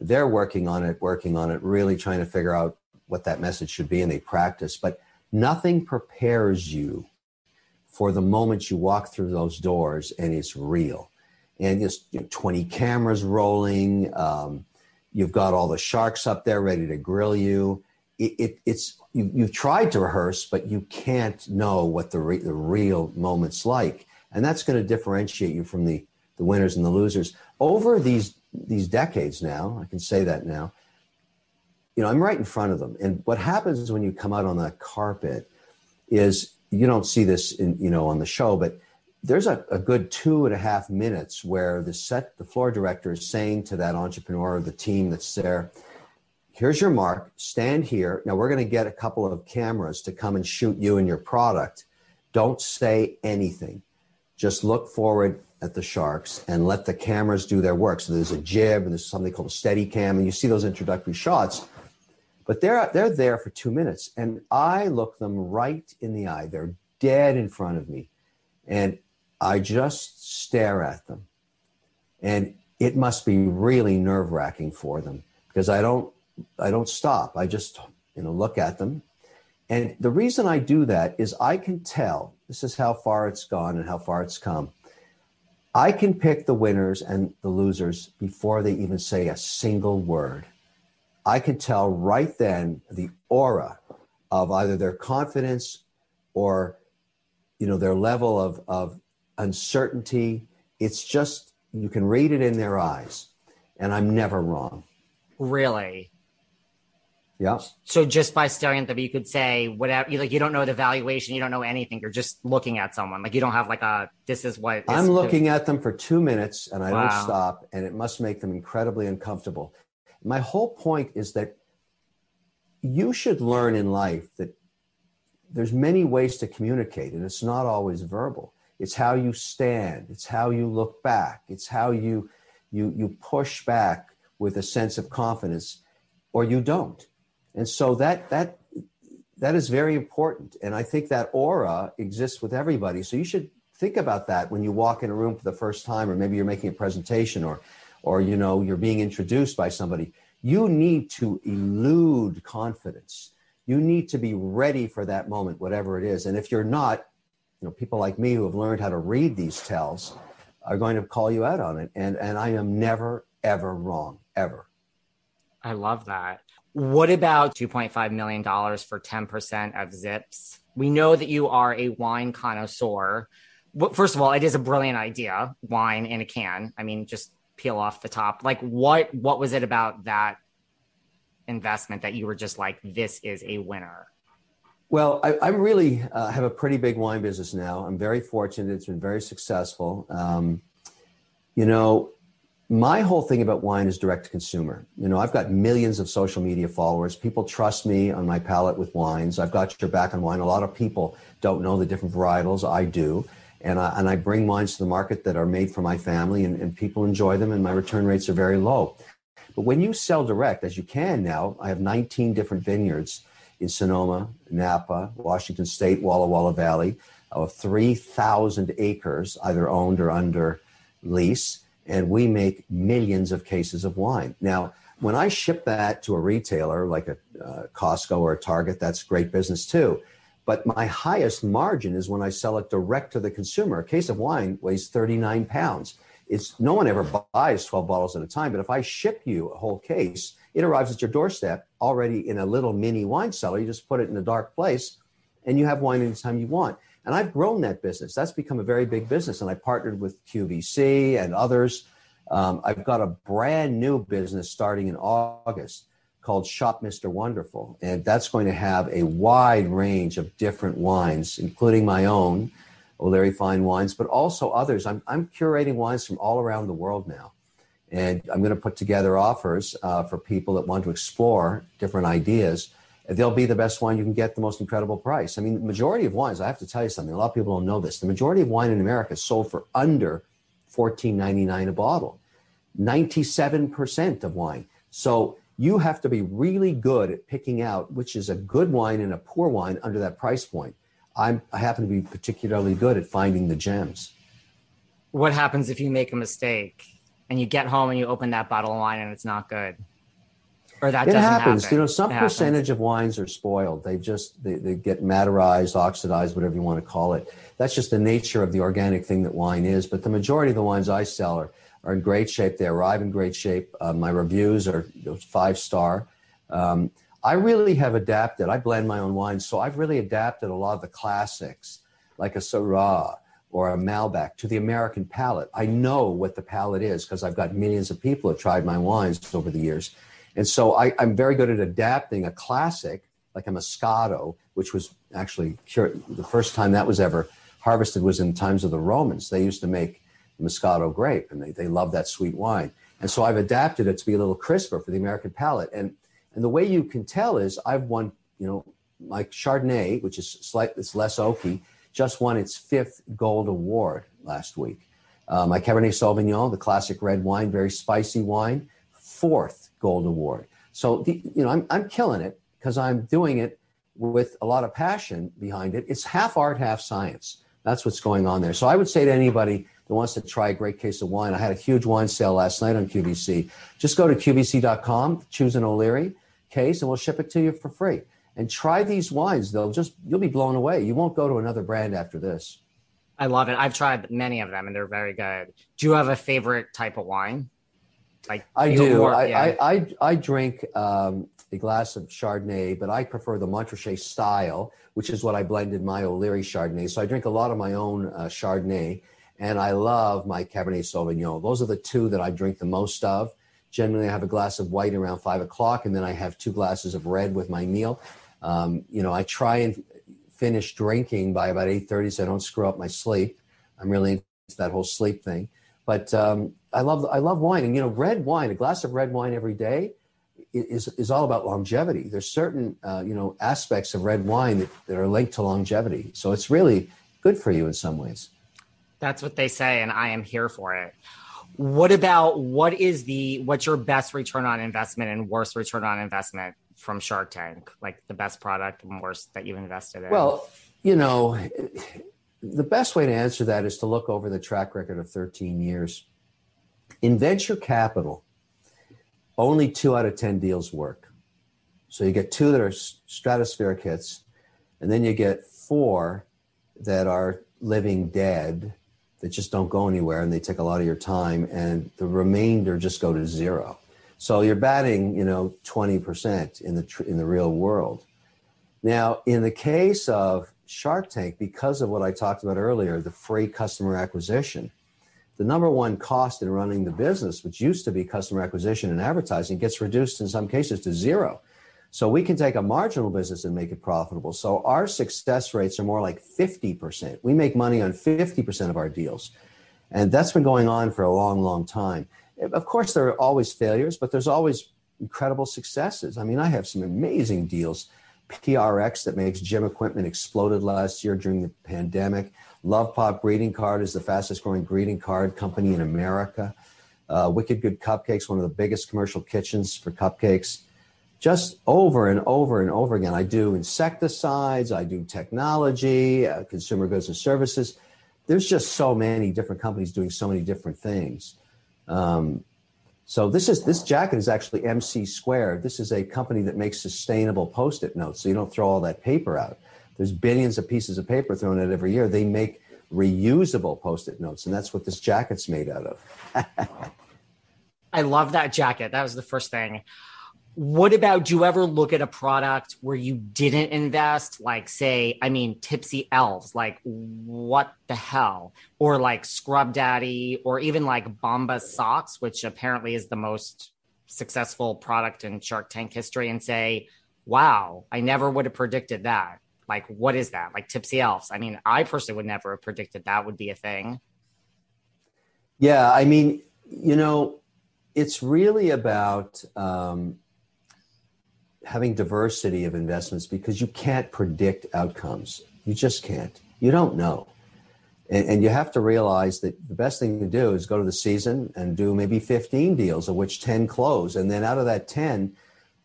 they're working on it, working on it, really trying to figure out what that message should be, and they practice. But nothing prepares you for the moment you walk through those doors and it's real. And just you know, 20 cameras rolling. Um, you've got all the sharks up there ready to grill you. It, it, it's you, you've tried to rehearse, but you can't know what the, re, the real moment's like. And that's going to differentiate you from the, the winners and the losers. Over these these decades now, I can say that now, you know, I'm right in front of them. And what happens when you come out on that carpet is you don't see this in, you know, on the show, but there's a, a good two and a half minutes where the set, the floor director is saying to that entrepreneur or the team that's there, here's your mark, stand here. Now we're going to get a couple of cameras to come and shoot you and your product. Don't say anything. Just look forward at the sharks and let the cameras do their work. So there's a jib and there's something called a steady cam, and you see those introductory shots. But they're they're there for two minutes, and I look them right in the eye. They're dead in front of me, and I just stare at them, and it must be really nerve wracking for them because I don't I don't stop. I just you know look at them, and the reason I do that is I can tell this is how far it's gone and how far it's come I can pick the winners and the losers before they even say a single word. I can tell right then the aura of either their confidence or you know their level of, of uncertainty. It's just you can read it in their eyes. And I'm never wrong. Really? Yeah. So just by staring at them, you could say whatever. You like you don't know the valuation, you don't know anything. You're just looking at someone. Like you don't have like a this is what I'm looking at them for two minutes and I Wow. don't stop, and it must make them incredibly uncomfortable. My whole point is that you should learn in life that there's many ways to communicate, and it's not always verbal. It's how you stand, it's how you look back, it's how you you you push back with a sense of confidence, or you don't. And so that that that is very important. And I think that aura exists with everybody. So you should think about that when you walk in a room for the first time, or maybe you're making a presentation or or you know you're being introduced by somebody. You need to elude confidence. You need to be ready for that moment, whatever it is. And if you're not, you know, people like me who have learned how to read these tells are going to call you out on it. And and I am never, ever wrong. Ever. I love that. What about $2.5 million for 10% of Zips? We know that you are a wine connoisseur. First of all, it is a brilliant idea, wine in a can. I mean, just peel off the top. Like what what was it about that investment that you were just like this is a winner? Well, I, I really uh, have a pretty big wine business now. I'm very fortunate. It's been very successful. Um, you know, my whole thing about wine is direct to consumer. You know, I've got millions of social media followers. People trust me on my palate with wines. I've got your back on wine. A lot of people don't know the different varietals. I do. And I, and I bring wines to the market that are made for my family, and, and people enjoy them, and my return rates are very low. But when you sell direct, as you can now, I have 19 different vineyards in Sonoma, Napa, Washington State, Walla Walla Valley, of 3,000 acres, either owned or under lease, and we make millions of cases of wine. Now, when I ship that to a retailer like a uh, Costco or a Target, that's great business too. But my highest margin is when I sell it direct to the consumer. A case of wine weighs 39 pounds. It's no one ever buys 12 bottles at a time, but if I ship you a whole case, it arrives at your doorstep already in a little mini wine cellar. You just put it in a dark place and you have wine anytime you want. And I've grown that business. That's become a very big business. And I partnered with QVC and others. Um, I've got a brand new business starting in August called Shop Mr. Wonderful. And that's going to have a wide range of different wines, including my own, O'Leary Fine Wines, but also others. I'm, I'm curating wines from all around the world now. And I'm going to put together offers uh, for people that want to explore different ideas. They'll be the best wine you can get the most incredible price. I mean, the majority of wines, I have to tell you something, a lot of people don't know this. The majority of wine in America is sold for under $14.99 a bottle. 97% of wine. So you have to be really good at picking out which is a good wine and a poor wine under that price point. I'm, I happen to be particularly good at finding the gems. What happens if you make a mistake and you get home and you open that bottle of wine and it's not good? Or that it doesn't happens. happen. You know, some It happens. percentage of wines are spoiled. They just they, they get maderized, oxidized, whatever you want to call it. That's just the nature of the organic thing that wine is. But the majority of the wines I sell are, are in great shape. They arrive in great shape. Uh, my reviews are five star. Um, I really have adapted. I blend my own wines, so I've really adapted a lot of the classics, like a Syrah or a Malbec, to the American palate. I know what the palate is because I've got millions of people who have tried my wines over the years. And so I, I'm very good at adapting a classic like a Moscato, which was actually cur- the first time that was ever harvested was in times of the Romans. They used to make Moscato grape and they, they love that sweet wine. And so I've adapted it to be a little crisper for the American palate. And, and the way you can tell is I've won, you know, my Chardonnay, which is slightly it's less oaky, just won its fifth gold award last week. Uh, my Cabernet Sauvignon, the classic red wine, very spicy wine, fourth gold award. So the, you know, I'm I'm killing it because I'm doing it with a lot of passion behind it. It's half art, half science. That's what's going on there. So I would say to anybody that wants to try a great case of wine, I had a huge wine sale last night on QVC. Just go to QVC.com, choose an O'Leary case, and we'll ship it to you for free. And try these wines. They'll just you'll be blown away. You won't go to another brand after this. I love it. I've tried many of them and they're very good. Do you have a favorite type of wine? Like I do. more- I, yeah. I, I, I drink um, a glass of Chardonnay, but I prefer the Montrachet style, which is what I blended my O'Leary Chardonnay. So I drink a lot of my own uh, Chardonnay, and I love my Cabernet Sauvignon. Those are the two that I drink the most of Generally, I have a glass of white around five o'clock, and then I have two glasses of red with my meal. Um, you know, I try and finish drinking by about eight thirty, so I don't screw up my sleep. I'm really into that whole sleep thing. But um, I love I love wine, and you know, red wine, a glass of red wine every day, is is all about longevity. There's certain uh, you know aspects of red wine that, that are linked to longevity, so it's really good for you in some ways. That's what they say, and I am here for it. What about what is the what's your best return on investment and worst return on investment from Shark Tank? Like the best product and worst that you've invested in? Well, you know, the best way to answer that is to look over the track record of 13 years. In venture capital, only two out of 10 deals work. So you get two that are stratospheric hits, and then you get four that are living dead that just don't go anywhere and they take a lot of your time and the remainder just go to zero so you're batting you know 20% in the tr- in the real world now in the case of shark tank because of what i talked about earlier the free customer acquisition the number one cost in running the business which used to be customer acquisition and advertising gets reduced in some cases to zero so we can take a marginal business and make it profitable. So our success rates are more like 50%. We make money on 50% of our deals. And that's been going on for a long, long time. Of course, there are always failures, but there's always incredible successes. I mean, I have some amazing deals. PRX that makes gym equipment exploded last year during the pandemic. Lovepop Greeting Card is the fastest growing greeting card company in America. Uh, Wicked Good Cupcakes, one of the biggest commercial kitchens for cupcakes just over and over and over again. I do insecticides, I do technology, uh, consumer goods and services. There's just so many different companies doing so many different things. Um, so this is this jacket is actually MC Squared. This is a company that makes sustainable post-it notes, so you don't throw all that paper out. There's billions of pieces of paper thrown out every year. They make reusable post-it notes, and that's what this jacket's made out of. I love that jacket. That was the first thing what about do you ever look at a product where you didn't invest? Like say i mean tipsy elves like what the hell? Or like scrub daddy or even like Bombas socks which apparently is the most successful product in shark tank history and say wow i never would have predicted that. Like what is that? Like tipsy elves. I mean i personally would never have predicted that would be a thing. Yeah i mean you know it's really about um, having diversity of investments because you can't predict outcomes. You just can't. You don't know. And, and, you have to realize that the best thing to do is go to the season and do maybe 15 deals, of which 10 close. And then out of that 10,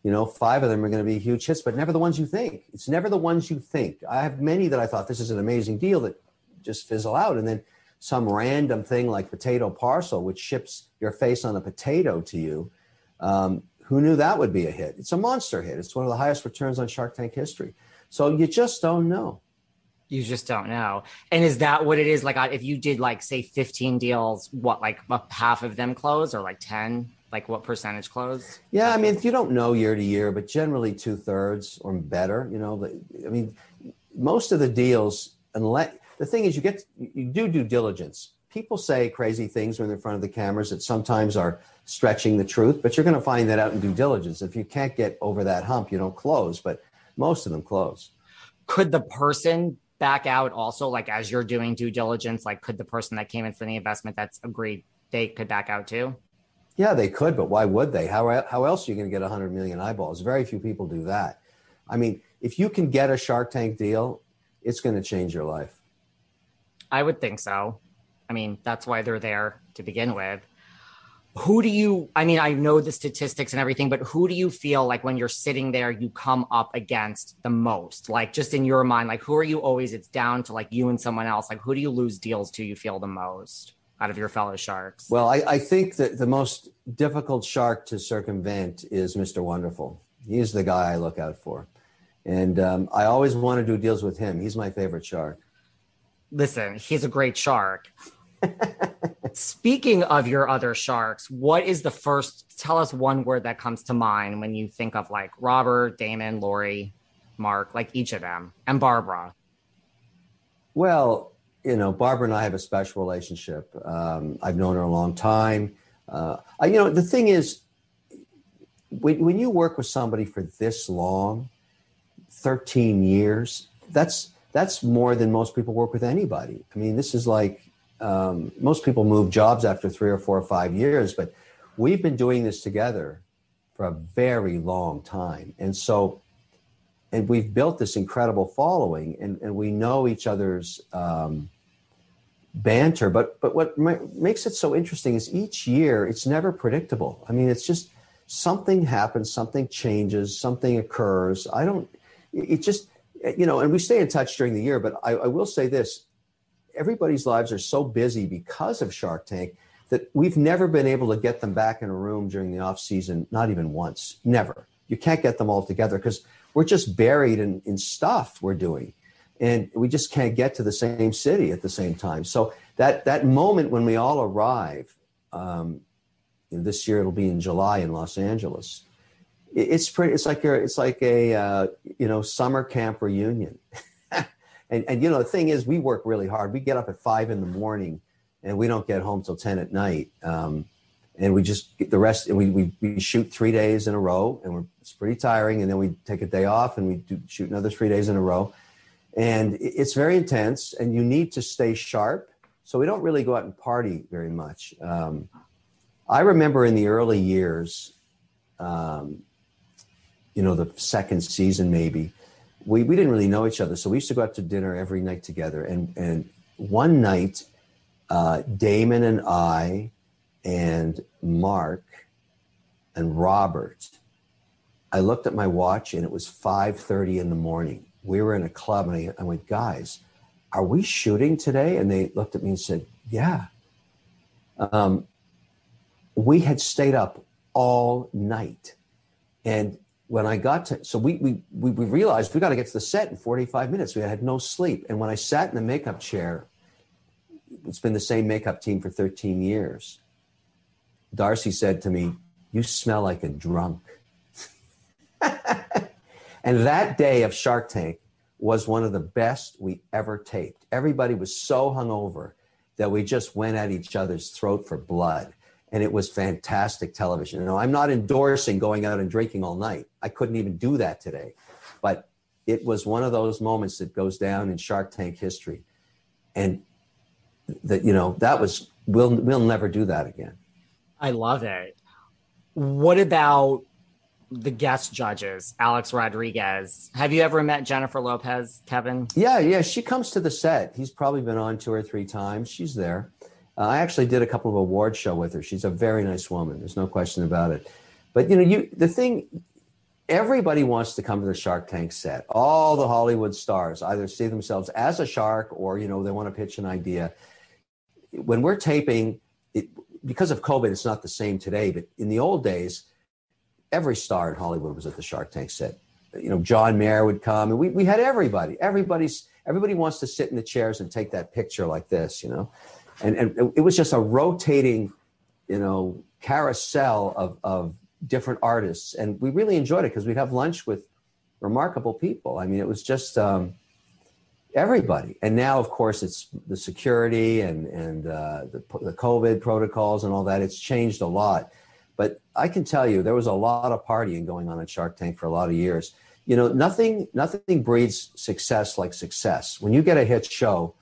you know, five of them are going to be huge hits, but never the ones you think. It's never the ones you think. I have many that I thought this is an amazing deal that just fizzle out. And then some random thing like potato parcel, which ships your face on a potato to you, um, who knew that would be a hit? It's a monster hit. It's one of the highest returns on Shark Tank history. So you just don't know. You just don't know. And is that what it is? Like, uh, if you did like say 15 deals, what like half of them close or like 10? Like what percentage close? Yeah, I mean, if you don't know year to year, but generally two thirds or better. You know, I mean, most of the deals, unless the thing is, you get you do due diligence people say crazy things when they're in front of the cameras that sometimes are stretching the truth, but you're going to find that out in due diligence. If you can't get over that hump, you don't close, but most of them close. Could the person back out also, like as you're doing due diligence, like could the person that came in for the investment that's agreed, they could back out too? Yeah, they could, but why would they? How, how else are you going to get 100 million eyeballs? Very few people do that. I mean, if you can get a Shark Tank deal, it's going to change your life. I would think so. I mean, that's why they're there to begin with. Who do you, I mean, I know the statistics and everything, but who do you feel like when you're sitting there, you come up against the most? Like, just in your mind, like, who are you always? It's down to like you and someone else. Like, who do you lose deals to you feel the most out of your fellow sharks? Well, I, I think that the most difficult shark to circumvent is Mr. Wonderful. He's the guy I look out for. And um, I always want to do deals with him. He's my favorite shark. Listen, he's a great shark. Speaking of your other sharks, what is the first? Tell us one word that comes to mind when you think of like Robert, Daymond, Lori, Mark, like each of them, and Barbara. Well, you know, Barbara and I have a special relationship. Um, I've known her a long time. Uh, I, you know, the thing is, when, when you work with somebody for this long, 13 years, that's that's more than most people work with anybody. I mean, this is like um, most people move jobs after three or four or five years, but we've been doing this together for a very long time. And so, and we've built this incredible following and, and we know each other's um, banter. But, but what makes it so interesting is each year it's never predictable. I mean, it's just something happens, something changes, something occurs. I don't, it just, you know, and we stay in touch during the year, but I, I will say this everybody's lives are so busy because of Shark Tank that we've never been able to get them back in a room during the off season, not even once. Never. You can't get them all together because we're just buried in, in stuff we're doing. And we just can't get to the same city at the same time. So that that moment when we all arrive, um, this year it'll be in July in Los Angeles. it's pretty. It's like a, it's like a uh, you know summer camp reunion. and and you know the thing is, we work really hard. We get up at five in the morning and we don't get home till 10 at night. Um, and we just get the rest, and we, we, we shoot three days in a row, and we're, it's pretty tiring. And then we take a day off and we do, shoot another three days in a row. And it's very intense, and you need to stay sharp. So we don't really go out and party very much. Um, I remember in the early years, um, you know, the second season maybe, we, we didn't really know each other. So we used to go out to dinner every night together. And, and one night, uh, Daymond and I and Mark and Robert, I looked at my watch and it was 5:30 in the morning. We were in a club and I, I went, guys, are we shooting today? And they looked at me and said, yeah. Um, we had stayed up all night. And when I got to, so we, we, we, realized we got to get to the set in 45 minutes. We had no sleep. And when I sat in the makeup chair it's been the same makeup team for 13 years. Darcy said to me, You smell like a drunk. and that day of Shark Tank was one of the best we ever taped. Everybody was so hungover that we just went at each other's throat for blood. And it was fantastic television. You know, I'm not endorsing going out and drinking all night. I couldn't even do that today. But it was one of those moments that goes down in Shark Tank history. And that you know that was we'll we'll never do that again. I love it. What about the guest judges, Alex Rodriguez? Have you ever met Jennifer Lopez, Kevin? Yeah, yeah, she comes to the set. He's probably been on two or three times. She's there. Uh, I actually did a couple of award show with her. She's a very nice woman. There's no question about it. But you know, you the thing everybody wants to come to the Shark Tank set. All the Hollywood stars either see themselves as a shark or you know they want to pitch an idea when we're taping, it, because of COVID, it's not the same today. But in the old days, every star in Hollywood was at the Shark Tank set. You know, John Mayer would come, and we, we had everybody. Everybody's everybody wants to sit in the chairs and take that picture like this, you know, and and it was just a rotating, you know, carousel of of different artists, and we really enjoyed it because we'd have lunch with remarkable people. I mean, it was just. Um, everybody. And now, of course, it's the security and and uh, the, the COVID protocols and all that. It's changed a lot. But I can tell you, there was a lot of partying going on in Shark Tank for a lot of years. You know, nothing nothing breeds success like success. When you get a hit show,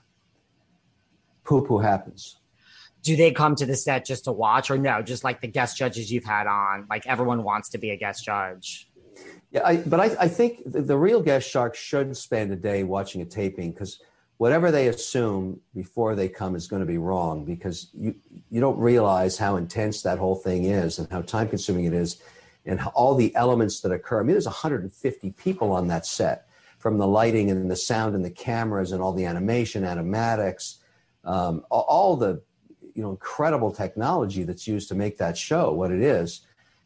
poo poo happens. Do they come to the set just to watch, or no? Just like the guest judges you've had on, like everyone wants to be a guest judge. Yeah, I, but I, I think the, the, real guest sharks should spend a day watching a taping because whatever they assume before they come is going to be wrong because you you don't realize how intense that whole thing is and how time consuming it is and how, all the elements that occur. I mean, there's 150 people on that set from the lighting and the sound and the cameras and all the animation, animatics, um, all, the you know incredible technology that's used to make that show what it is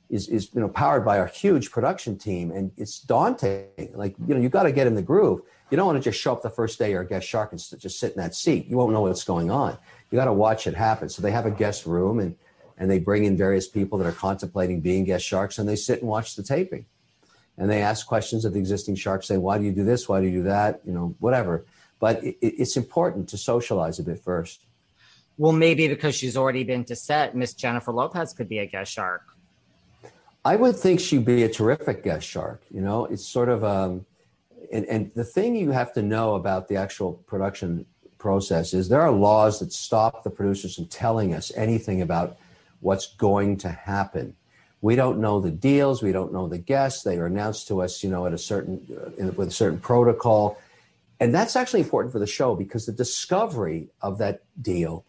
is is you know powered by a huge production team and it's daunting. Like you know you got to get in the groove. You don't want to just show up the first day or guest shark and just sit in that seat. You won't know what's going on. You got to watch it happen. So they have a guest room and and they bring in various people that are contemplating being guest sharks and they sit and watch the taping. And they ask questions of the existing sharks saying why do you do this? Why do you do that? You know whatever but it, it's important to socialize a bit first well maybe because she's already been to set miss jennifer lopez could be a guest shark I would think she'd be a terrific guest shark. You know, it's sort of um, and and the thing you have to know about the actual production process is there are laws that stop the producers from telling us anything about what's going to happen. We don't know the deals. We don't know the guests. They are announced to us, you know, at a certain uh, with a certain protocol, and that's actually important for the show because the discovery of that deal,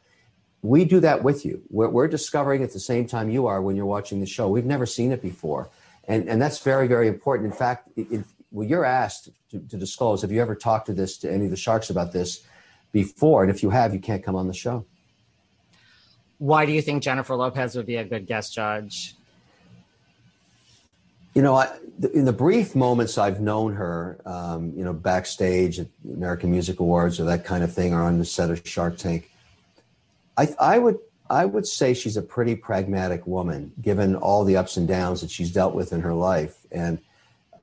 we do that with you. We're, we're discovering at the same time you are when you're watching the show. We've never seen it before, and and that's very very important. In fact, it, well, you're asked to, to disclose. Have you ever talked to this to any of the sharks about this before? And if you have, you can't come on the show. Why do you think Jennifer Lopez would be a good guest judge? You know, I, in the brief moments I've known her, um, you know, backstage at American Music Awards or that kind of thing, or on the set of Shark Tank, I, I would I would say she's a pretty pragmatic woman, given all the ups and downs that she's dealt with in her life, and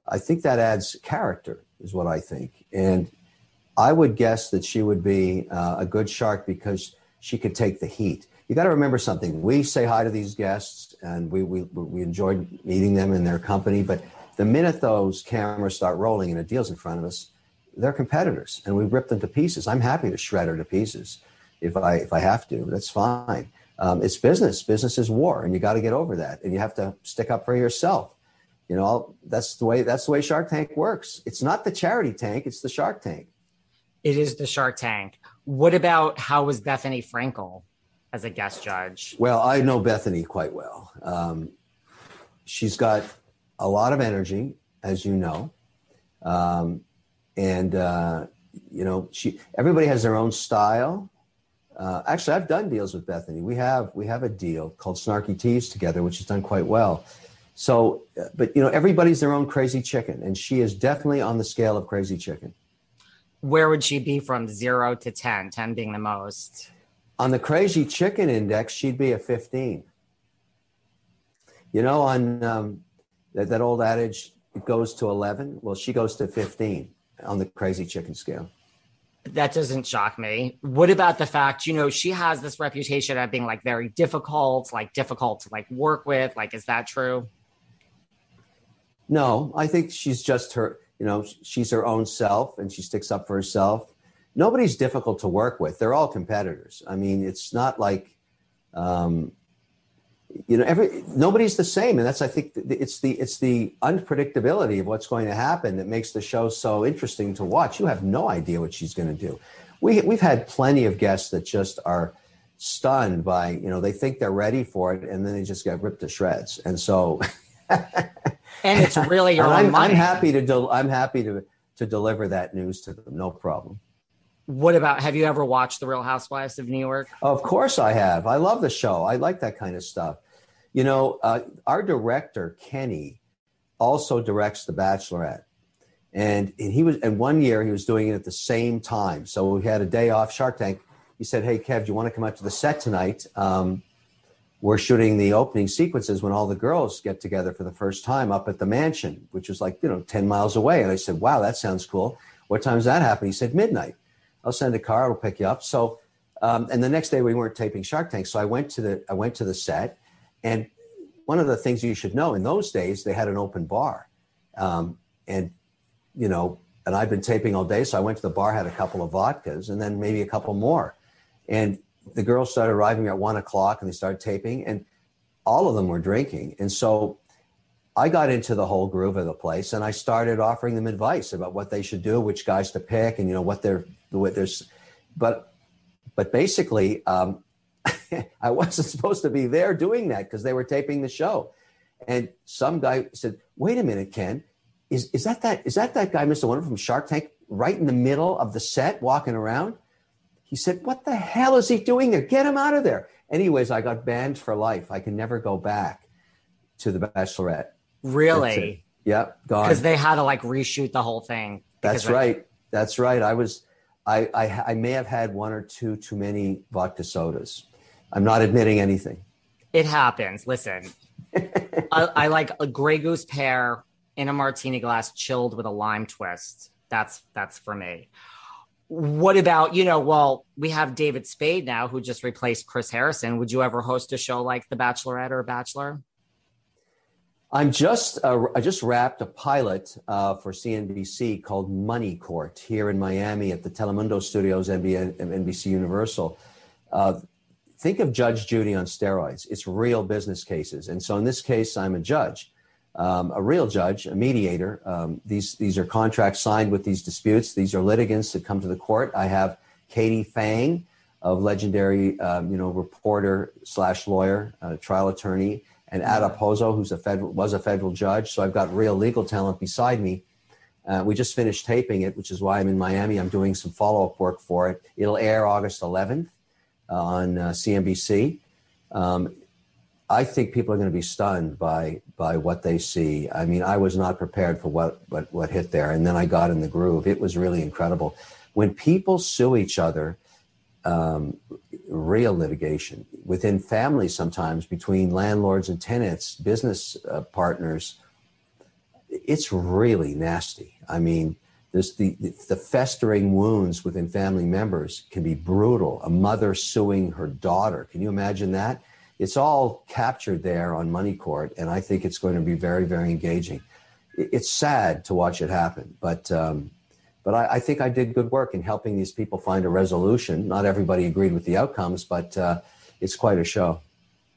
I think that adds character, is what I think. And I would guess that she would be uh, a good shark because she could take the heat. You got to remember something. We say hi to these guests, and we we we enjoy meeting them in their company. But the minute those cameras start rolling and a deal's in front of us, they're competitors, and we rip them to pieces. I'm happy to shred her to pieces if I if I have to. That's fine. Um, it's business. Business is war, and you got to get over that. And you have to stick up for yourself. You know, that's the way that's the way Shark Tank works. It's not the charity tank, it's the Shark Tank. It is the Shark Tank. What about how was Bethenny Frankel as a guest judge? Well, I know Bethenny quite well. Um, she's got a lot of energy, as you know, um, and uh, you know she. Everybody has their own style. Uh, actually, I've done deals with Bethenny. We have we have a deal called Snarky Teas together, which has done quite well. So, but you know, everybody's their own crazy chicken, and she is definitely on the scale of crazy chicken. Where would she be from zero to 10, 10 being the most? On the crazy chicken index, she'd be a 15. You know, on um, that, that old adage, it goes to 11. Well, she goes to 15 on the crazy chicken scale. That doesn't shock me. What about the fact, you know, she has this reputation of being like very difficult, like difficult to like work with? Like, is that true? No, I think she's just her, you know, she's her own self and she sticks up for herself. Nobody's difficult to work with. They're all competitors. I mean, it's not like, um, you know, every nobody's the same, and that's I think it's the it's the unpredictability of what's going to happen that makes the show so interesting to watch. You have no idea what she's going to do. We we've had plenty of guests that just are stunned by you know they think they're ready for it, and then they just get ripped to shreds. And so and it's really your I'm, I'm, happy to del- I'm happy to to deliver that news to them. No problem. What about have you ever watched The Real Housewives of New York? Of course I have. I love the show. I like that kind of stuff. You know, uh, our director Kenny also directs The Bachelorette, and, and he was. And one year he was doing it at the same time. So we had a day off Shark Tank. He said, "Hey Kev, do you want to come out to the set tonight?" Um, we're shooting the opening sequences when all the girls get together for the first time up at the mansion, which is like, you know, 10 miles away. And I said, wow, that sounds cool. What time does that happen? He said, midnight. I'll send a car, it'll pick you up. So, um, and the next day we weren't taping Shark Tank. So I went to the, I went to the set and one of the things you should know in those days, they had an open bar. Um, and, you know, and I've been taping all day. So I went to the bar, had a couple of vodkas and then maybe a couple more. And the girls started arriving at one o'clock and they started taping, and all of them were drinking. And so I got into the whole groove of the place and I started offering them advice about what they should do, which guys to pick, and you know what they're what there's. But but basically, um, I wasn't supposed to be there doing that because they were taping the show. And some guy said, "Wait a minute, Ken, is is that that is that that guy, Mr. Wonder from Shark Tank, right in the middle of the set, walking around?" He said, What the hell is he doing there? Get him out of there. Anyways, I got banned for life. I can never go back to the Bachelorette. Really? Yep, gone. Because they had to like reshoot the whole thing. That's right. That's right. I was, I, I, I may have had one or two too many vodka sodas. I'm not admitting anything. It happens. Listen, I, I like a Grey Goose pear in a martini glass, chilled with a lime twist. That's that's for me what about you know well we have david spade now who just replaced chris harrison would you ever host a show like the bachelorette or bachelor I'm just uh, I just wrapped a pilot uh, for CNBC called Money Court here in Miami at the Telemundo Studios, NBC Universal. Uh, think of Judge Judy on steroids. It's real business cases, and so in this case, I'm a judge, um, a real judge, a mediator. Um, these these are contracts signed with these disputes. These are litigants that come to the court. I have Katie Phang, of legendary um, you know reporter slash lawyer, trial attorney and Ada Pozo, who's a federal was a federal judge. So I've got real legal talent beside me. Uh, we just finished taping it, which is why I'm in Miami. I'm doing some follow up work for it. It'll air August 11th uh, on uh, CNBC. Um, I think people are going to be stunned by by what they see. I mean, I was not prepared for what what what hit there, and then I got in the groove. It was really incredible. When people sue each other, um, real litigation within families sometimes between landlords and tenants, business uh, partners. It's really nasty. I mean, the, the festering wounds within family members can be brutal. A mother suing her daughter. Can you imagine that? It's all captured there on Money Court, and I think it's going to be very, very engaging. It's sad to watch it happen, but um, but I, I, think I did good work in helping these people find a resolution. Not everybody agreed with the outcomes, but uh, it's quite a show.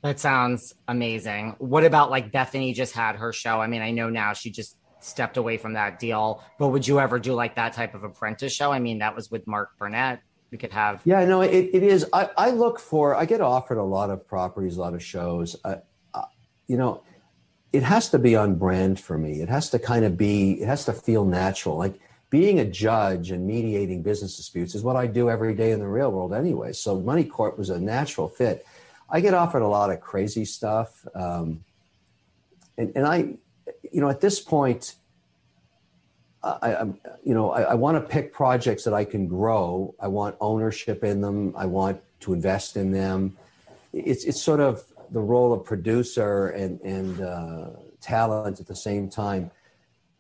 That sounds amazing. What about like Bethenny just had her show? I mean, I know now she just stepped away from that deal, but would you ever do like that type of apprentice show? I mean, that was with Mark Burnett. We could have. Yeah, no, it, it is. I, I look for, I get offered a lot of properties, a lot of shows. I, I, you know, it has to be on brand for me. It has to kind of be, it has to feel natural. Like, being a judge and mediating business disputes is what I do every day in the real world anyway. So Money Court was a natural fit. I get offered a lot of crazy stuff. Um, and, and I, you know, at this point, I, am you know, I, I want to pick projects that I can grow. I want ownership in them. I want to invest in them. It's, it's sort of the role of producer and, and uh, talent at the same time.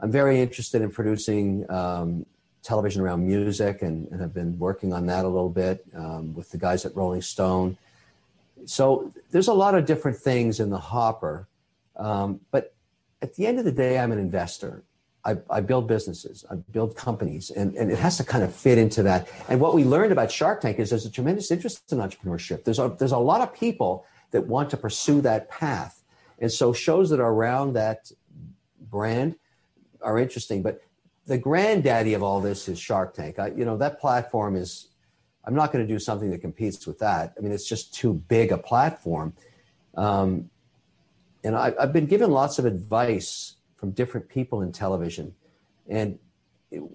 I'm very interested in producing um, television around music and, and, have been working on that a little bit um, with the guys at Rolling Stone. So there's a lot of different things in the hopper. Um, but at the end of the day, I'm an investor. I, I build businesses, I build companies, and, and it has to kind of fit into that. And what we learned about Shark Tank is there's a tremendous interest in entrepreneurship. There's a, there's a lot of people that want to pursue that path. And so shows that are around that brand – are interesting. But the granddaddy of all this is Shark Tank. I, you know, that platform is, I'm not going to do something that competes with that. I mean, it's just too big a platform. Um, and I, I've been given lots of advice from different people in television. And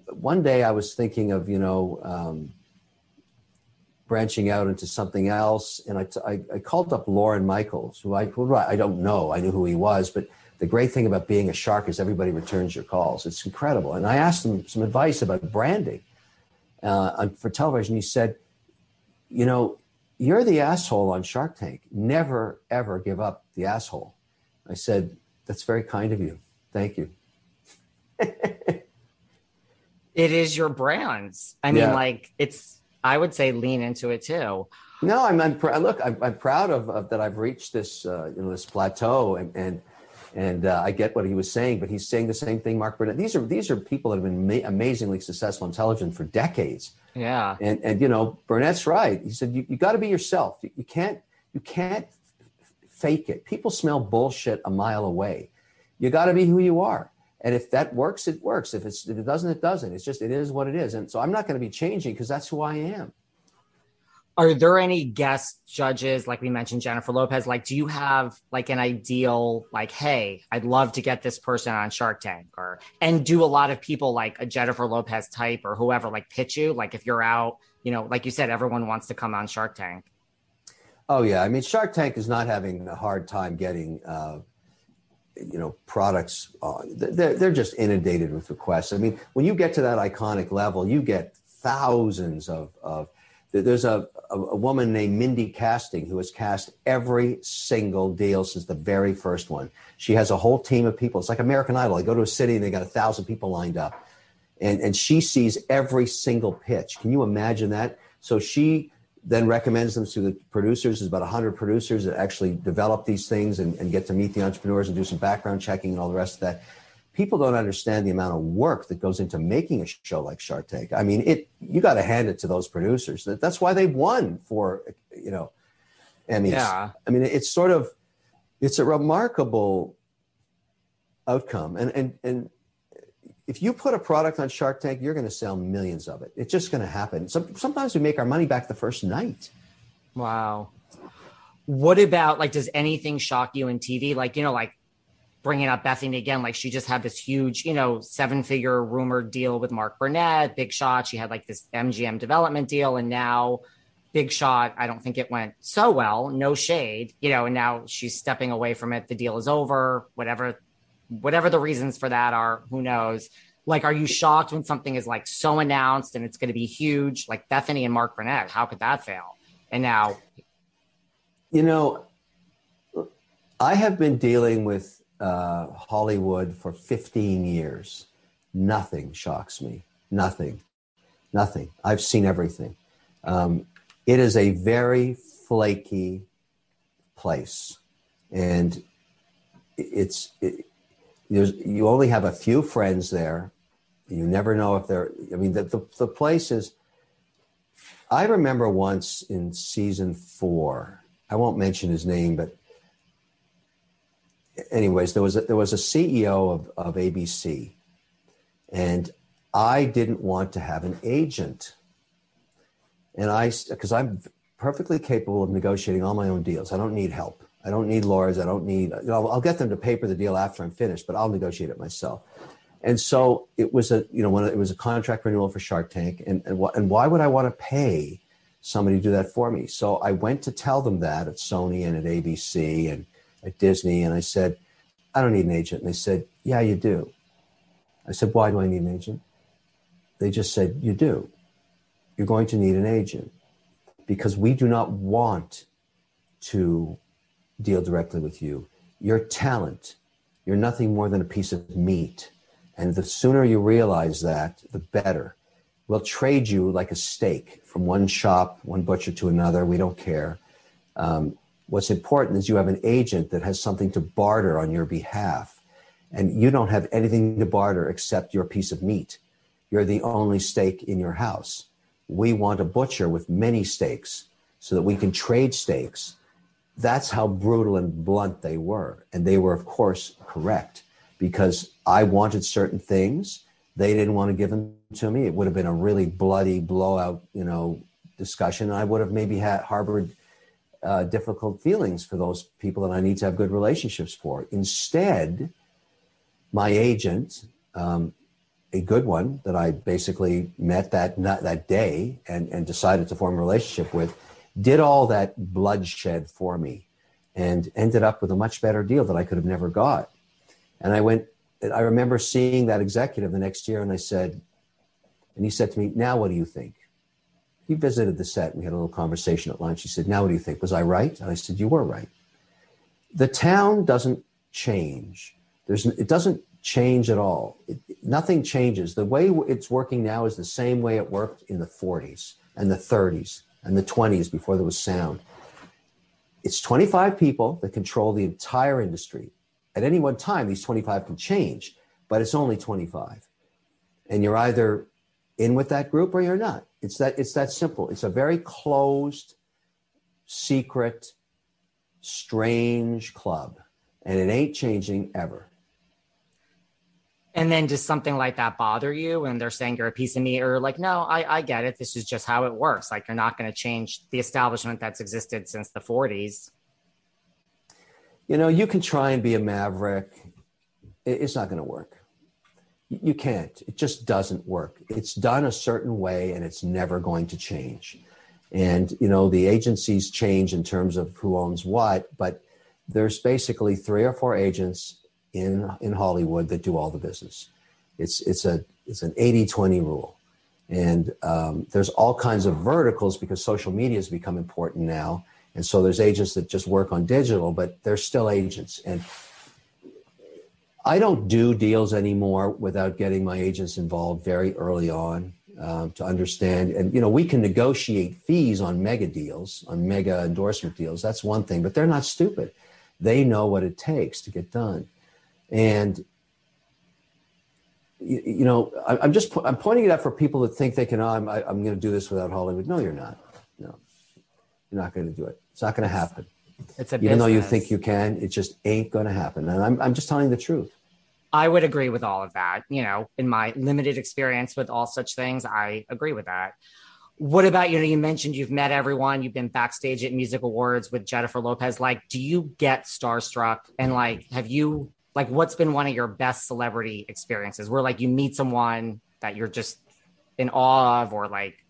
one day I was thinking of, you know, um, branching out into something else. And I, I, I, called up Lorne Michaels, who I, who I don't know, I knew who he was, but the great thing about being a shark is everybody returns your calls. It's incredible. And I asked him some advice about branding uh, for television. He said, You know, you're the asshole on Shark Tank. Never, ever give up the asshole. I said, That's very kind of you. Thank you. it is your brands. I mean, yeah. like, it's, I would say lean into it too. No, I'm, I'm pr- look, I'm, I'm proud of, of, that I've reached this, uh, you know, this plateau and, and and uh, I get what he was saying, but he's saying the same thing. Mark Burnett. These are these are people that have been ma- amazingly successful intelligent for decades. Yeah. And and you know Burnett's right. He said you, you got to be yourself. You, you, can't you can't fake it. People smell bullshit a mile away. You got to be who you are. And if that works, it works. If it's if it doesn't, it doesn't. It's just it is what it is. And so I'm not going to be changing because that's who I am are there any guest judges like we mentioned jennifer lopez like do you have like an ideal like hey i'd love to get this person on shark tank or and do a lot of people like a jennifer lopez type or whoever like pitch you? Like if you're out you know like you said everyone wants to come on shark tank. Oh yeah. I mean shark tank is not having a hard time getting uh you know products uh, they're, they're just inundated with requests. I mean when you get to that iconic level you get thousands of, of there's a, a, a, woman named Mindy Casting who has cast every single deal since the very first one. She has a whole team of people. It's like American Idol. They go to a city and they got a thousand people lined up. And, and she sees every single pitch. Can you imagine that? So she then recommends them to the producers. There's about 100 producers that actually develop these things and, and get to meet the entrepreneurs and do some background checking and all the rest of that. People don't understand the amount of work that goes into making a show like Shark Tank. I mean, it you got to hand it to those producers. That's why they've won for you know Emmys. Yeah. I mean, it's sort of it's a remarkable outcome, and and and if you put a product on Shark Tank, you're going to sell millions of it. It's just going to happen. So, sometimes we make our money back the first night. Wow. What about like, does anything shock you in TV? Like, you know, like bringing up Bethenny again, like she just had this huge, you know, seven figure rumored deal with Mark Burnett, big shot. She had like this MGM development deal. And now, big shot, I don't think it went so well, no shade, you know, and now she's stepping away from it. The deal is over, whatever whatever the reasons for that are, who knows? Like, are you shocked when something is like so announced and it's going to be huge? Like Bethenny and Mark Burnett, how could that fail? And now, you know, I have been dealing with uh, Hollywood for 15 years. Nothing shocks me. Nothing. Nothing. I've seen everything. Um, it is a very flaky place. And it's, it, you only have a few friends there. You never know if they're, I mean, the, the, the place is, I remember once in season four, I won't mention his name, but anyways, there was a, there was a CEO of, of ABC, and I didn't want to have an agent, and I because I'm perfectly capable of negotiating all my own deals. I don't need help. I don't need lawyers. I don't need, you know, I'll get them to paper the deal after I'm finished, but I'll negotiate it myself. And so it was a, you know, when it was a contract renewal for Shark Tank. And, and, wh- and why would I want to pay somebody to do that for me? So I went to tell them that at Sony and at ABC and at Disney. And I said, I don't need an agent. And they said, Yeah, you do. I said, Why do I need an agent? They just said, You do. You're going to need an agent because we do not want to deal directly with you. Your talent, you're nothing more than a piece of meat. And the sooner you realize that, the better. We'll trade you like a steak from one shop, one butcher to another. We don't care. Um, what's important is you have an agent that has something to barter on your behalf. And you don't have anything to barter except your piece of meat. You're the only steak in your house. We want a butcher with many steaks so that we can trade steaks that's how brutal and blunt they were. And they were, of course, correct because I wanted certain things. They didn't want to give them to me. It would have been a really bloody blowout, you know, discussion. I would have maybe had harbored uh, difficult feelings for those people that I need to have good relationships for. Instead, my agent, um, a good one that I basically met that that day and, and decided to form a relationship with, did all that bloodshed for me and ended up with a much better deal that I could have never got. And I went, I remember seeing that executive the next year and I said, and he said to me, Now what do you think? He visited the set we had a little conversation at lunch. He said, Now what do you think? Was I right? And I said, You were right. The town doesn't change. There's, it doesn't change at all. It, nothing changes. The way it's working now is the same way it worked in the 40s and the 30s and the 20s before there was sound. It's 25 people that control the entire industry. At any one time, these 25 can change, but it's only 25. And you're either in with that group or you're not. It's that it's that simple. It's a very closed, secret, strange club. And it ain't changing ever. And then does something like that bother you and they're saying you're a piece of meat or like, no, I, I get it. This is just how it works. Like you're not going to change the establishment that's existed since the 40s. You know, you can try and be a maverick. It's not going to work. You can't. It just doesn't work. It's done a certain way and it's never going to change. And, you know, the agencies change in terms of who owns what, but there's basically three or four agents in in Hollywood that do all the business. It's it's a it's an 80-20 rule. And um, there's all kinds of verticals because social media has become important now. And so there's agents that just work on digital, but they're still agents. And I don't do deals anymore without getting my agents involved very early on. um, to understand. And, you know, we can negotiate fees on mega deals, on mega endorsement deals. That's one thing, but they're not stupid. They know what it takes to get done. And, you, you know, I, I'm just, I'm pointing it out for people that think they can, oh, I'm, I, am i am going to do this without Hollywood. No, you're not. No, you're not going to do it. It's not going to happen. It's a Even business. though you think you can, it just ain't going to happen. And I'm, I'm just telling the truth. I would agree with all of that. You know, in my limited experience with all such things, I agree with that. What about you know? You mentioned you've met everyone. You've been backstage at music awards with Jennifer Lopez. Like, do you get starstruck? And like, have you like what's been one of your best celebrity experiences where like you meet someone that you're just in awe of, or like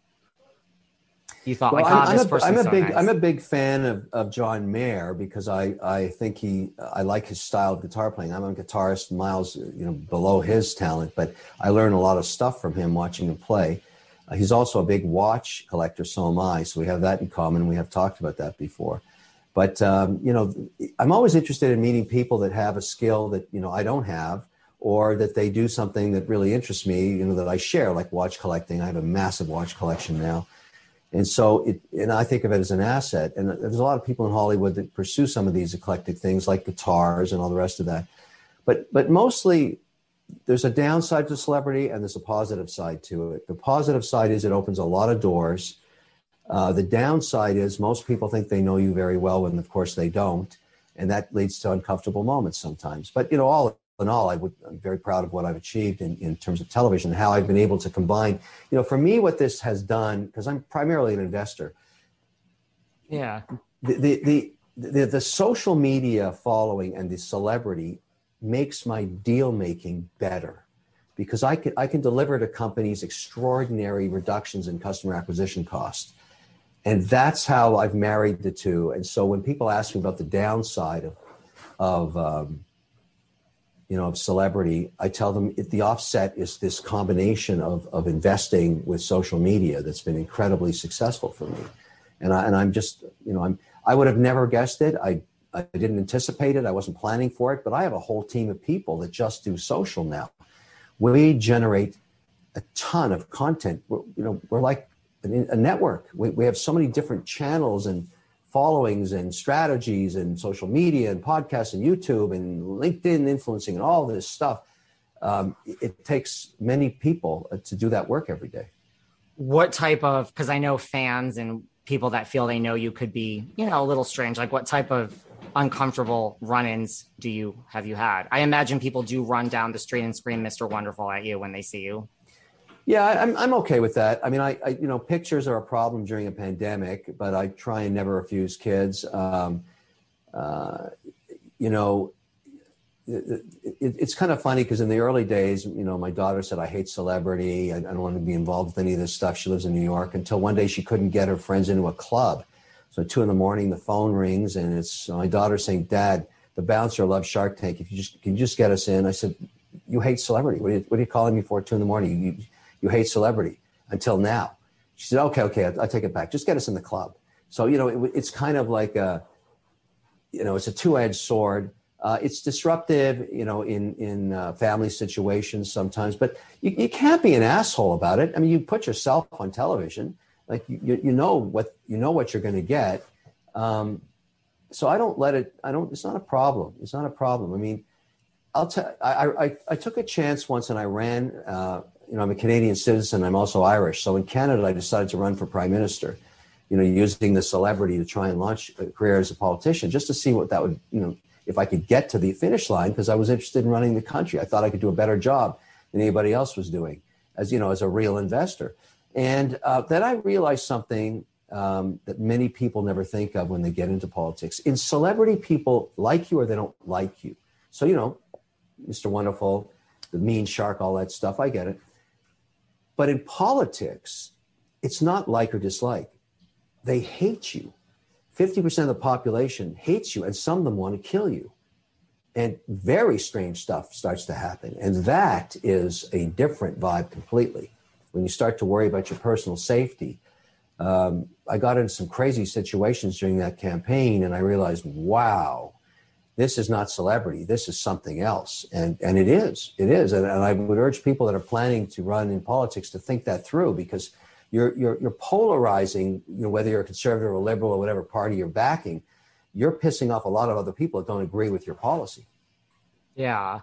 you thought well, like, oh, I'm, a, I'm a so big nice. I'm a big fan of, of John Mayer because I I think he I like his style of guitar playing. I'm a guitarist miles you know below his talent, but I learn a lot of stuff from him watching him play. Uh, he's also a big watch collector, so am I. So we have that in common. We have talked about that before. But um, you know, I'm always interested in meeting people that have a skill that you know I don't have, or that they do something that really interests me. You know, that I share, like watch collecting. I have a massive watch collection now and so it, and I think of it as an asset. And there's a lot of people in Hollywood that pursue some of these eclectic things like guitars and all the rest of that. But, but mostly there's a downside to celebrity and there's a positive side to it. The positive side is it opens a lot of doors. Uh, the downside is most people think they know you very well when of course they don't. And that leads to uncomfortable moments sometimes. But you know, all in all, I would, I'm very proud of what I've achieved in, in terms of television, and how I've been able to combine. You know, for me, what this has done, because I'm primarily an investor. Yeah. The, the, the, the, the social media following and the celebrity makes my deal making better because I can, I can deliver to companies extraordinary reductions in customer acquisition costs. And that's how I've married the two. And so when people ask me about the downside of, of um, you know, of celebrity, I tell them the offset is this combination of, of investing with social media that's been incredibly successful for me. And, I, and I'm just, you know, I'm, I would have never guessed it. I, I didn't anticipate it. I wasn't planning for it, but I have a whole team of people that just do social now. We generate a ton of content. We're, you know, we're like a network. We, we have so many different channels and followings and strategies and social media and podcasts and YouTube and LinkedIn influencing and all this stuff. Um, it takes many people uh, to do that work every day. What type of, because I know fans and people that feel they know you could be, you know, a little strange. Like what type of uncomfortable run-ins do you have you had? I imagine people do run down the street and scream Mr. Wonderful at you when they see you. Yeah, I'm, I'm okay with that. I mean, I, I, you know, pictures are a problem during a pandemic, but I try and never refuse kids. Um, uh, you know, it, it, it's kind of funny because in the early days, you know, my daughter said, I hate celebrity. I, I, don't want to be involved with any of this stuff. She lives in New York until one day she couldn't get her friends into a club. So two in the morning, the phone rings and it's my daughter saying, Dad, the bouncer loves Shark Tank. If you just, can you just get us in? I said, you hate celebrity. What are you, what are you calling me for two in the morning? You, you hate celebrity until now. She said, okay, okay, I'll, I'll take it back. Just get us in the club. So, you know, it, it's kind of like a, you know, it's a two-edged sword. Uh, it's disruptive, you know, in in uh, family situations sometimes, but you, you can't be an asshole about it. I mean, you put yourself on television, like you you know what you know what you're going to get. Um, so I don't let it. I don't. It's not a problem. It's not a problem. I mean, I'll tell. I, I I took a chance once and I ran uh, you know, I'm a Canadian citizen. I'm also Irish. So in Canada, I decided to run for prime minister, you know, using the celebrity to try and launch a career as a politician, just to see what that would, you know, if I could get to the finish line, because I was interested in running the country. I thought I could do a better job than anybody else was doing, as you know, as a real investor. And uh, then I realized something um, that many people never think of when they get into politics. In celebrity, people like you or they don't like you. So you know, Mr. Wonderful, the mean shark, all that stuff. I get it. But in politics, it's not like or dislike. They hate you. 50% of the population hates you, and some of them want to kill you. And very strange stuff starts to happen. And that is a different vibe completely. When you start to worry about your personal safety, um, I got into some crazy situations during that campaign, and I realized, wow, this is not celebrity. This is something else. And, and it is. It is. And, and I would urge people that are planning to run in politics to think that through because you're, you're, you're polarizing, you know, whether you're a conservative or liberal or whatever party you're backing, you're pissing off a lot of other people that don't agree with your policy. Yeah.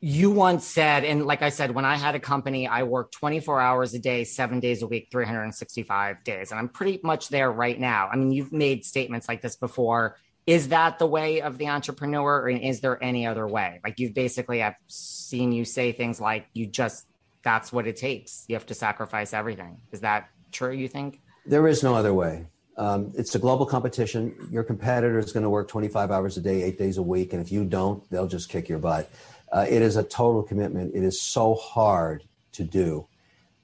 You once said, and like I said, when I had a company, I worked 24 hours a day, seven days a week, 365 days. And I'm pretty much there right now. I mean, you've made statements like this before is that the way of the entrepreneur or is there any other way? Like you've basically i've seen you say things like you just that's what it takes. You have to sacrifice everything. Is that true you think? There is no other way. Um, it's a global competition. Your competitor is going to work 25 hours a day eight days a week and if you don't they'll just kick your butt. Uh, it is a total commitment. It is so hard to do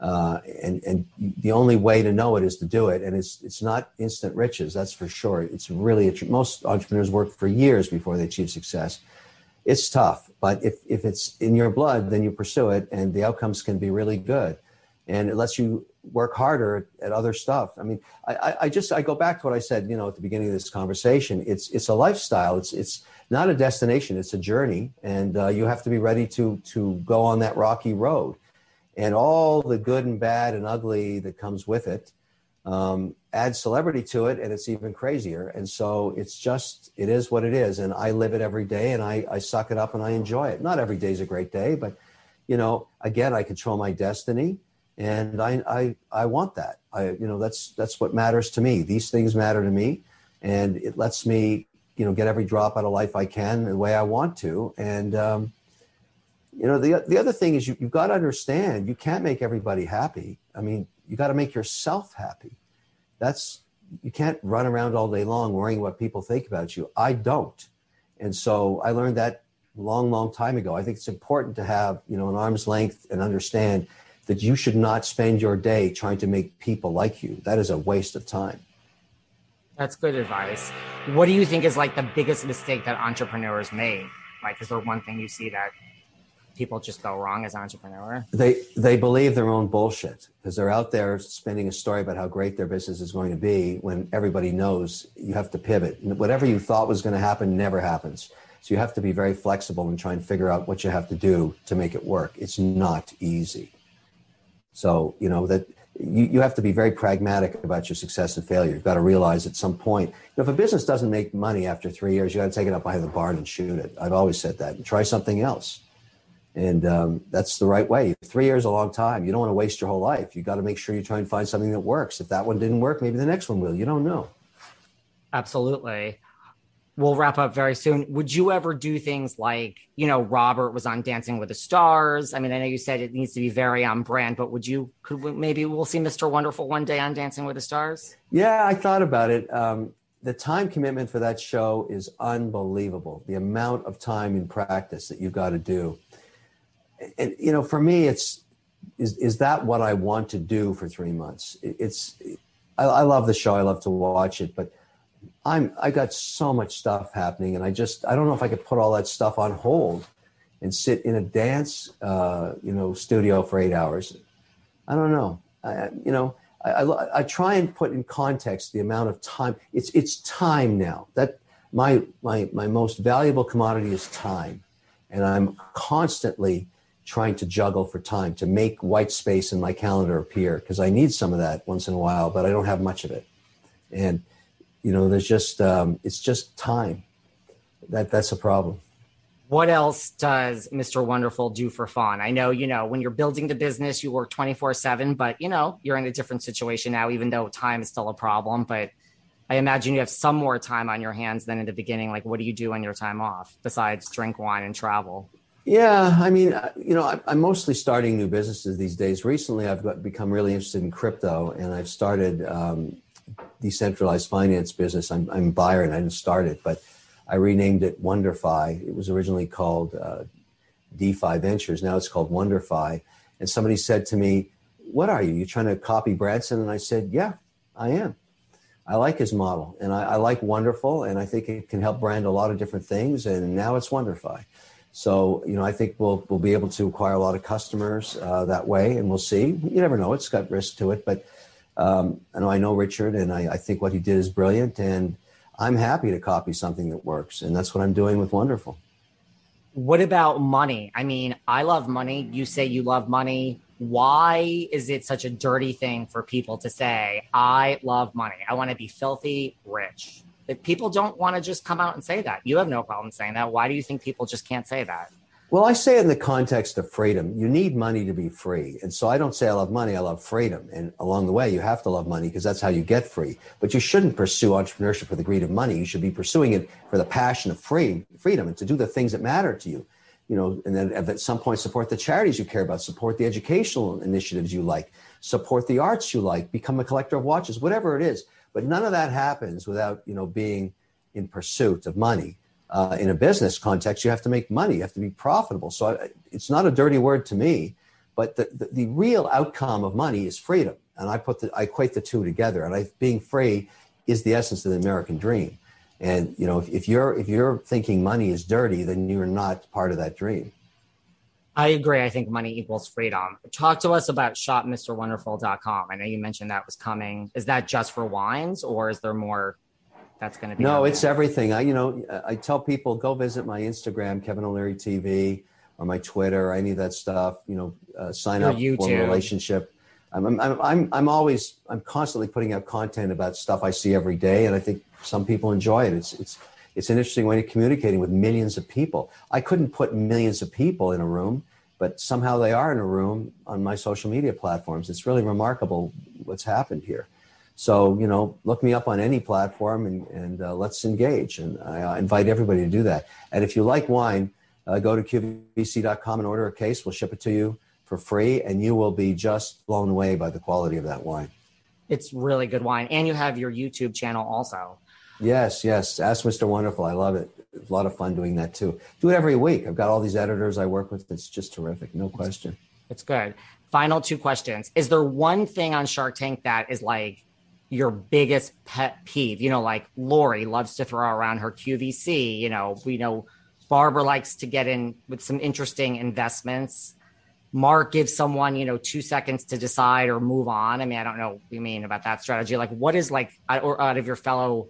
uh, and and the only way to know it is to do it. And it's it's not instant riches, that's for sure. It's really a, most entrepreneurs work for years before they achieve success. It's tough, but if if it's in your blood, then you pursue it, and the outcomes can be really good. And it lets you work harder at, other stuff. I mean, I, I just I go back to what I said, you know, at the beginning of this conversation. It's it's a lifestyle. It's it's not a destination. It's a journey, and uh, you have to be ready to to go on that rocky road and all the good and bad and ugly that comes with it um, add celebrity to it and it's even crazier. And so it's just it is what it is. And i live it every day and i, I suck it up and i enjoy it. Not every day is a great day but you know again i control my destiny and i i, I want that. I you know that's that's what matters to me. These things matter to me and it lets me you know get every drop out of life i can the way i want to. And um, you know the, the other thing is you, you've got to understand you can't make everybody happy. I mean you got to make yourself happy. That's you can't run around all day long worrying what people think about you. I don't. And so i learned that long long time ago. I think it's important to have you know an arm's length and understand that you should not spend your day trying to make people like you. That is a waste of time. That's good advice. What do you think is like the biggest mistake that entrepreneurs make? Like is there one thing you see that people just go wrong as entrepreneur? They they believe their own bullshit because they're out there spinning a story about how great their business is going to be when everybody knows you have to pivot. Whatever you thought was going to happen never happens. So you have to be very flexible and try and figure out what you have to do to make it work. It's not easy. So, you know, that you, you have to be very pragmatic about your success and failure. You've got to realize at some point, you know, if a business doesn't make money after three years, you got to take it up by the barn and shoot it. I've always said that and try something else and um, that's the right way. Three years is a long time. You don't want to waste your whole life. You got to make sure you try and find something that works. If that one didn't work, maybe the next one will. You don't know. Absolutely. We'll wrap up very soon. Would you ever do things like, you know, Robert was on Dancing with the Stars? I mean, I know you said it needs to be very on brand, but would you, could we, maybe we'll see Mr. Wonderful one day on Dancing with the Stars? Yeah, I thought about it. Um, the time commitment for that show is unbelievable. The amount of time in practice that you've got to do and you know, for me, it's is is that what I want to do for three months? It's I, I love the show. I love to watch it, but I'm I got so much stuff happening, and I just I don't know if I could put all that stuff on hold and sit in a dance uh, you know studio for eight hours. I don't know. I, you know. I, I, I try and put in context the amount of time. It's it's time now. That my my my most valuable commodity is time, and I'm constantly trying to juggle for time to make white space in my calendar appear because I need some of that once in a while, but I don't have much of it. And you know, there's just um, it's just time. That that's a problem. What else does Mr. Wonderful do for fun? I know, you know, when you're building the business, you work 24 7, but you know, you're in a different situation now, even though time is still a problem. But I imagine you have some more time on your hands than in the beginning. Like, what do you do on your time off besides drink wine and travel? Yeah, I mean, uh, you know, I, am mostly starting new businesses these days. Recently, I've become really interested in crypto, and I've started um, decentralized finance business. I'm, I'm. I didn't start it, but I renamed it WonderFi. It was originally called uh, DeFi Ventures. Now it's called WonderFi. And somebody said to me, "What are you? You're trying to copy Branson?" And I said, "Yeah, I am. I like his model, and I, I like Wonderful, and I think it can help brand a lot of different things. And now it's WonderFi." So, you know, I think we'll we'll be able to acquire a lot of customers uh, that way, and we'll see. You never know; it's got risk to it, but um, I know I know Richard, and I, I, think what he did is brilliant. And I'm happy to copy something that works. And that's what I'm doing with Wonderful. What about money? I mean, I love money. You say you love money. Why is it such a dirty thing for people to say, I love money? I want to be filthy rich. People don't want to just come out and say that. You have no problem saying that. Why do you think people just can't say that? Well, I say in the context of freedom. You need money to be free. And so I don't say I love money, I love freedom. And along the way, you have to love money because that's how you get free. But you shouldn't pursue entrepreneurship for the greed of money. You should be pursuing it for the passion of free, freedom and to do the things that matter to you. You know, and then at some point support the charities you care about, support the educational initiatives you like, support the arts you like, become a collector of watches, whatever it is. But none of that happens without, you know, being in pursuit of money uh, in a business context, you have to make money. You have to be profitable. So I, it's not a dirty word to me, but the, the, the, real outcome of money is freedom. And I put the, I equate the two together. And I, being free is the essence of the American dream. And you know, if, if you're if you're thinking money is dirty, then you're not part of that dream. I agree. I think money equals freedom. Talk to us about shopmrwonderful.com. I know you mentioned that was coming. Is that just for wines or is there more that's going to be no it's everything i you know i tell people go visit my instagram kevin o'leary tv or my twitter or any of that stuff you know uh, sign Your up YouTube. for a relationship I'm, I'm, I'm, I'm always i'm constantly putting out content about stuff i see every day and i think some people enjoy it it's it's it's an interesting way of communicating with millions of people i couldn't put millions of people in a room but somehow they are in a room on my social media platforms it's really remarkable what's happened here so, you know, look me up on any platform and, and uh, let's engage. And I uh, invite everybody to do that. And if you like wine, uh, go to qvc.com and order a case. We'll ship it to you for free, and you will be just blown away by the quality of that wine. It's really good wine. And you have your YouTube channel also. Yes, yes. Ask Mr. Wonderful. I love it. A lot of fun doing that too. Do it every week. I've got all these editors I work with. It's just terrific. No question. It's good. Final two questions. Is there one thing on Shark Tank that is like your biggest pet peeve? You know, like Lori loves to throw around her QVC. You know, we know Barbara likes to get in with some interesting investments. Mark gives someone, you know, two seconds to decide or move on. I mean, I don't know what you mean about that strategy. Like, what is like, or out of your fellow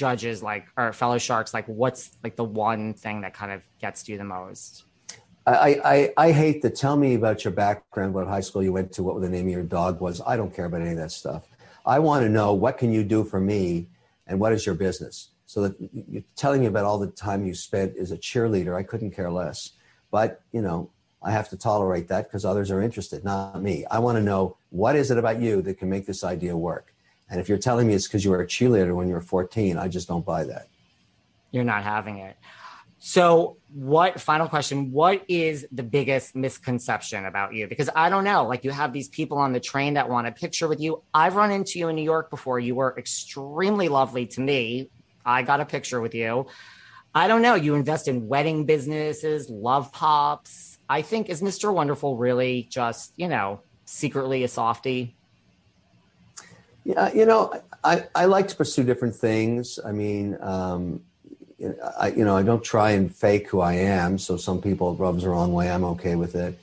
judges, like, or fellow sharks, like, what's like the one thing that kind of gets you the most? I, I, I hate to tell me about your background, what high school you went to, what the name of your dog was. I don't care about any of that stuff. I want to know what can you do for me and what is your business? So that you're telling me about all the time you spent as a cheerleader, I couldn't care less. But, you know, I have to tolerate that because others are interested, not me. I want to know what is it about you that can make this idea work? And if you're telling me it's because you were a cheerleader when you were 14, I just don't buy that. You're not having it. So, what final question? What is the biggest misconception about you? Because I don't know. Like, you have these people on the train that want a picture with you. I've run into you in New York before. You were extremely lovely to me. I got a picture with you. I don't know. You invest in wedding businesses, Lovepops. I think, is Mr. Wonderful really just, you know, secretly a softie? Yeah, you know, I, I like to pursue different things. I mean, um, I, you know, I don't try and fake who I am. So some people rubs the wrong way. I'm okay with it.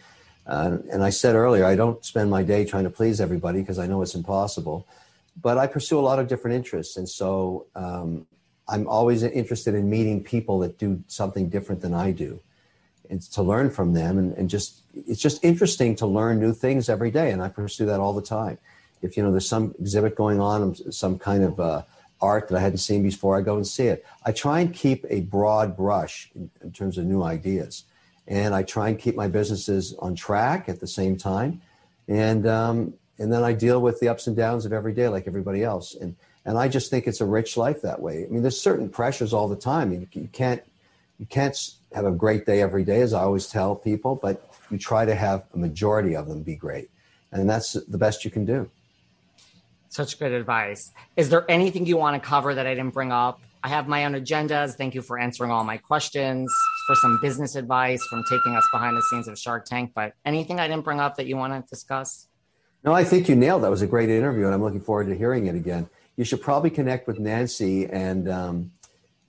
Uh, and I said earlier, I don't spend my day trying to please everybody because I know it's impossible. But I pursue a lot of different interests, and so um, I'm always interested in meeting people that do something different than I do, and to learn from them. And, and just it's just interesting to learn new things every day, and I pursue that all the time. If you know there's some exhibit going on, some kind of uh, art that I hadn't seen before, I go and see it. I try and keep a broad brush in, in, terms of new ideas. And I try and keep my businesses on track at the same time. And, um, and then I deal with the ups and downs of every day like everybody else. And, and I just think it's a rich life that way. I mean, there's certain pressures all the time. You, you can't, you can't have a great day every day, as I always tell people, but you try to have a majority of them be great. And that's the best you can do. Such good advice. Is there anything you want to cover that I didn't bring up? I have my own agendas. Thank you for answering all my questions, for some business advice, from taking us behind the scenes of Shark Tank. But anything I didn't bring up that you want to discuss? No, I think you nailed that. It was a great interview, and I'm looking forward to hearing it again. You should probably connect with Nancy and um,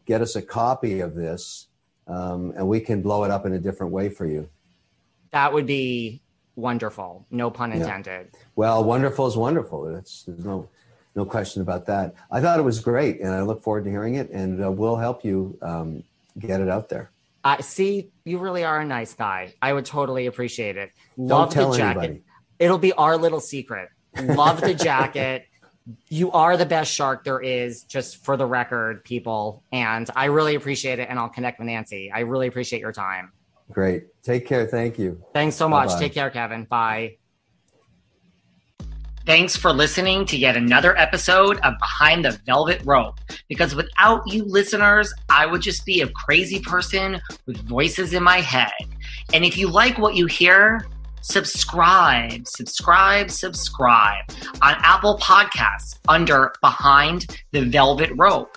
get us a copy of this, um, and we can blow it up in a different way for you. That would be wonderful. No pun intended. Yeah. Well, wonderful is wonderful. It's, there's no no question about that. I thought it was great, and I look forward to hearing it. And uh, we'll help you um, get it out there. I see. You really are a nice guy. I would totally appreciate it. Love Don't tell the jacket. anybody. It'll be our little secret. Love the jacket. You are the best shark there is, just for the record, people. And I really appreciate it. And I'll connect with Nancy. I really appreciate your time. Great. Take care. Thank you. Thanks so much. Bye-bye. Take care, Kevin. Bye. Thanks for listening to yet another episode of Behind the Velvet Rope. Because without you listeners, I would just be a crazy person with voices in my head. And if you like what you hear, subscribe, subscribe, subscribe on Apple Podcasts under Behind the Velvet Rope.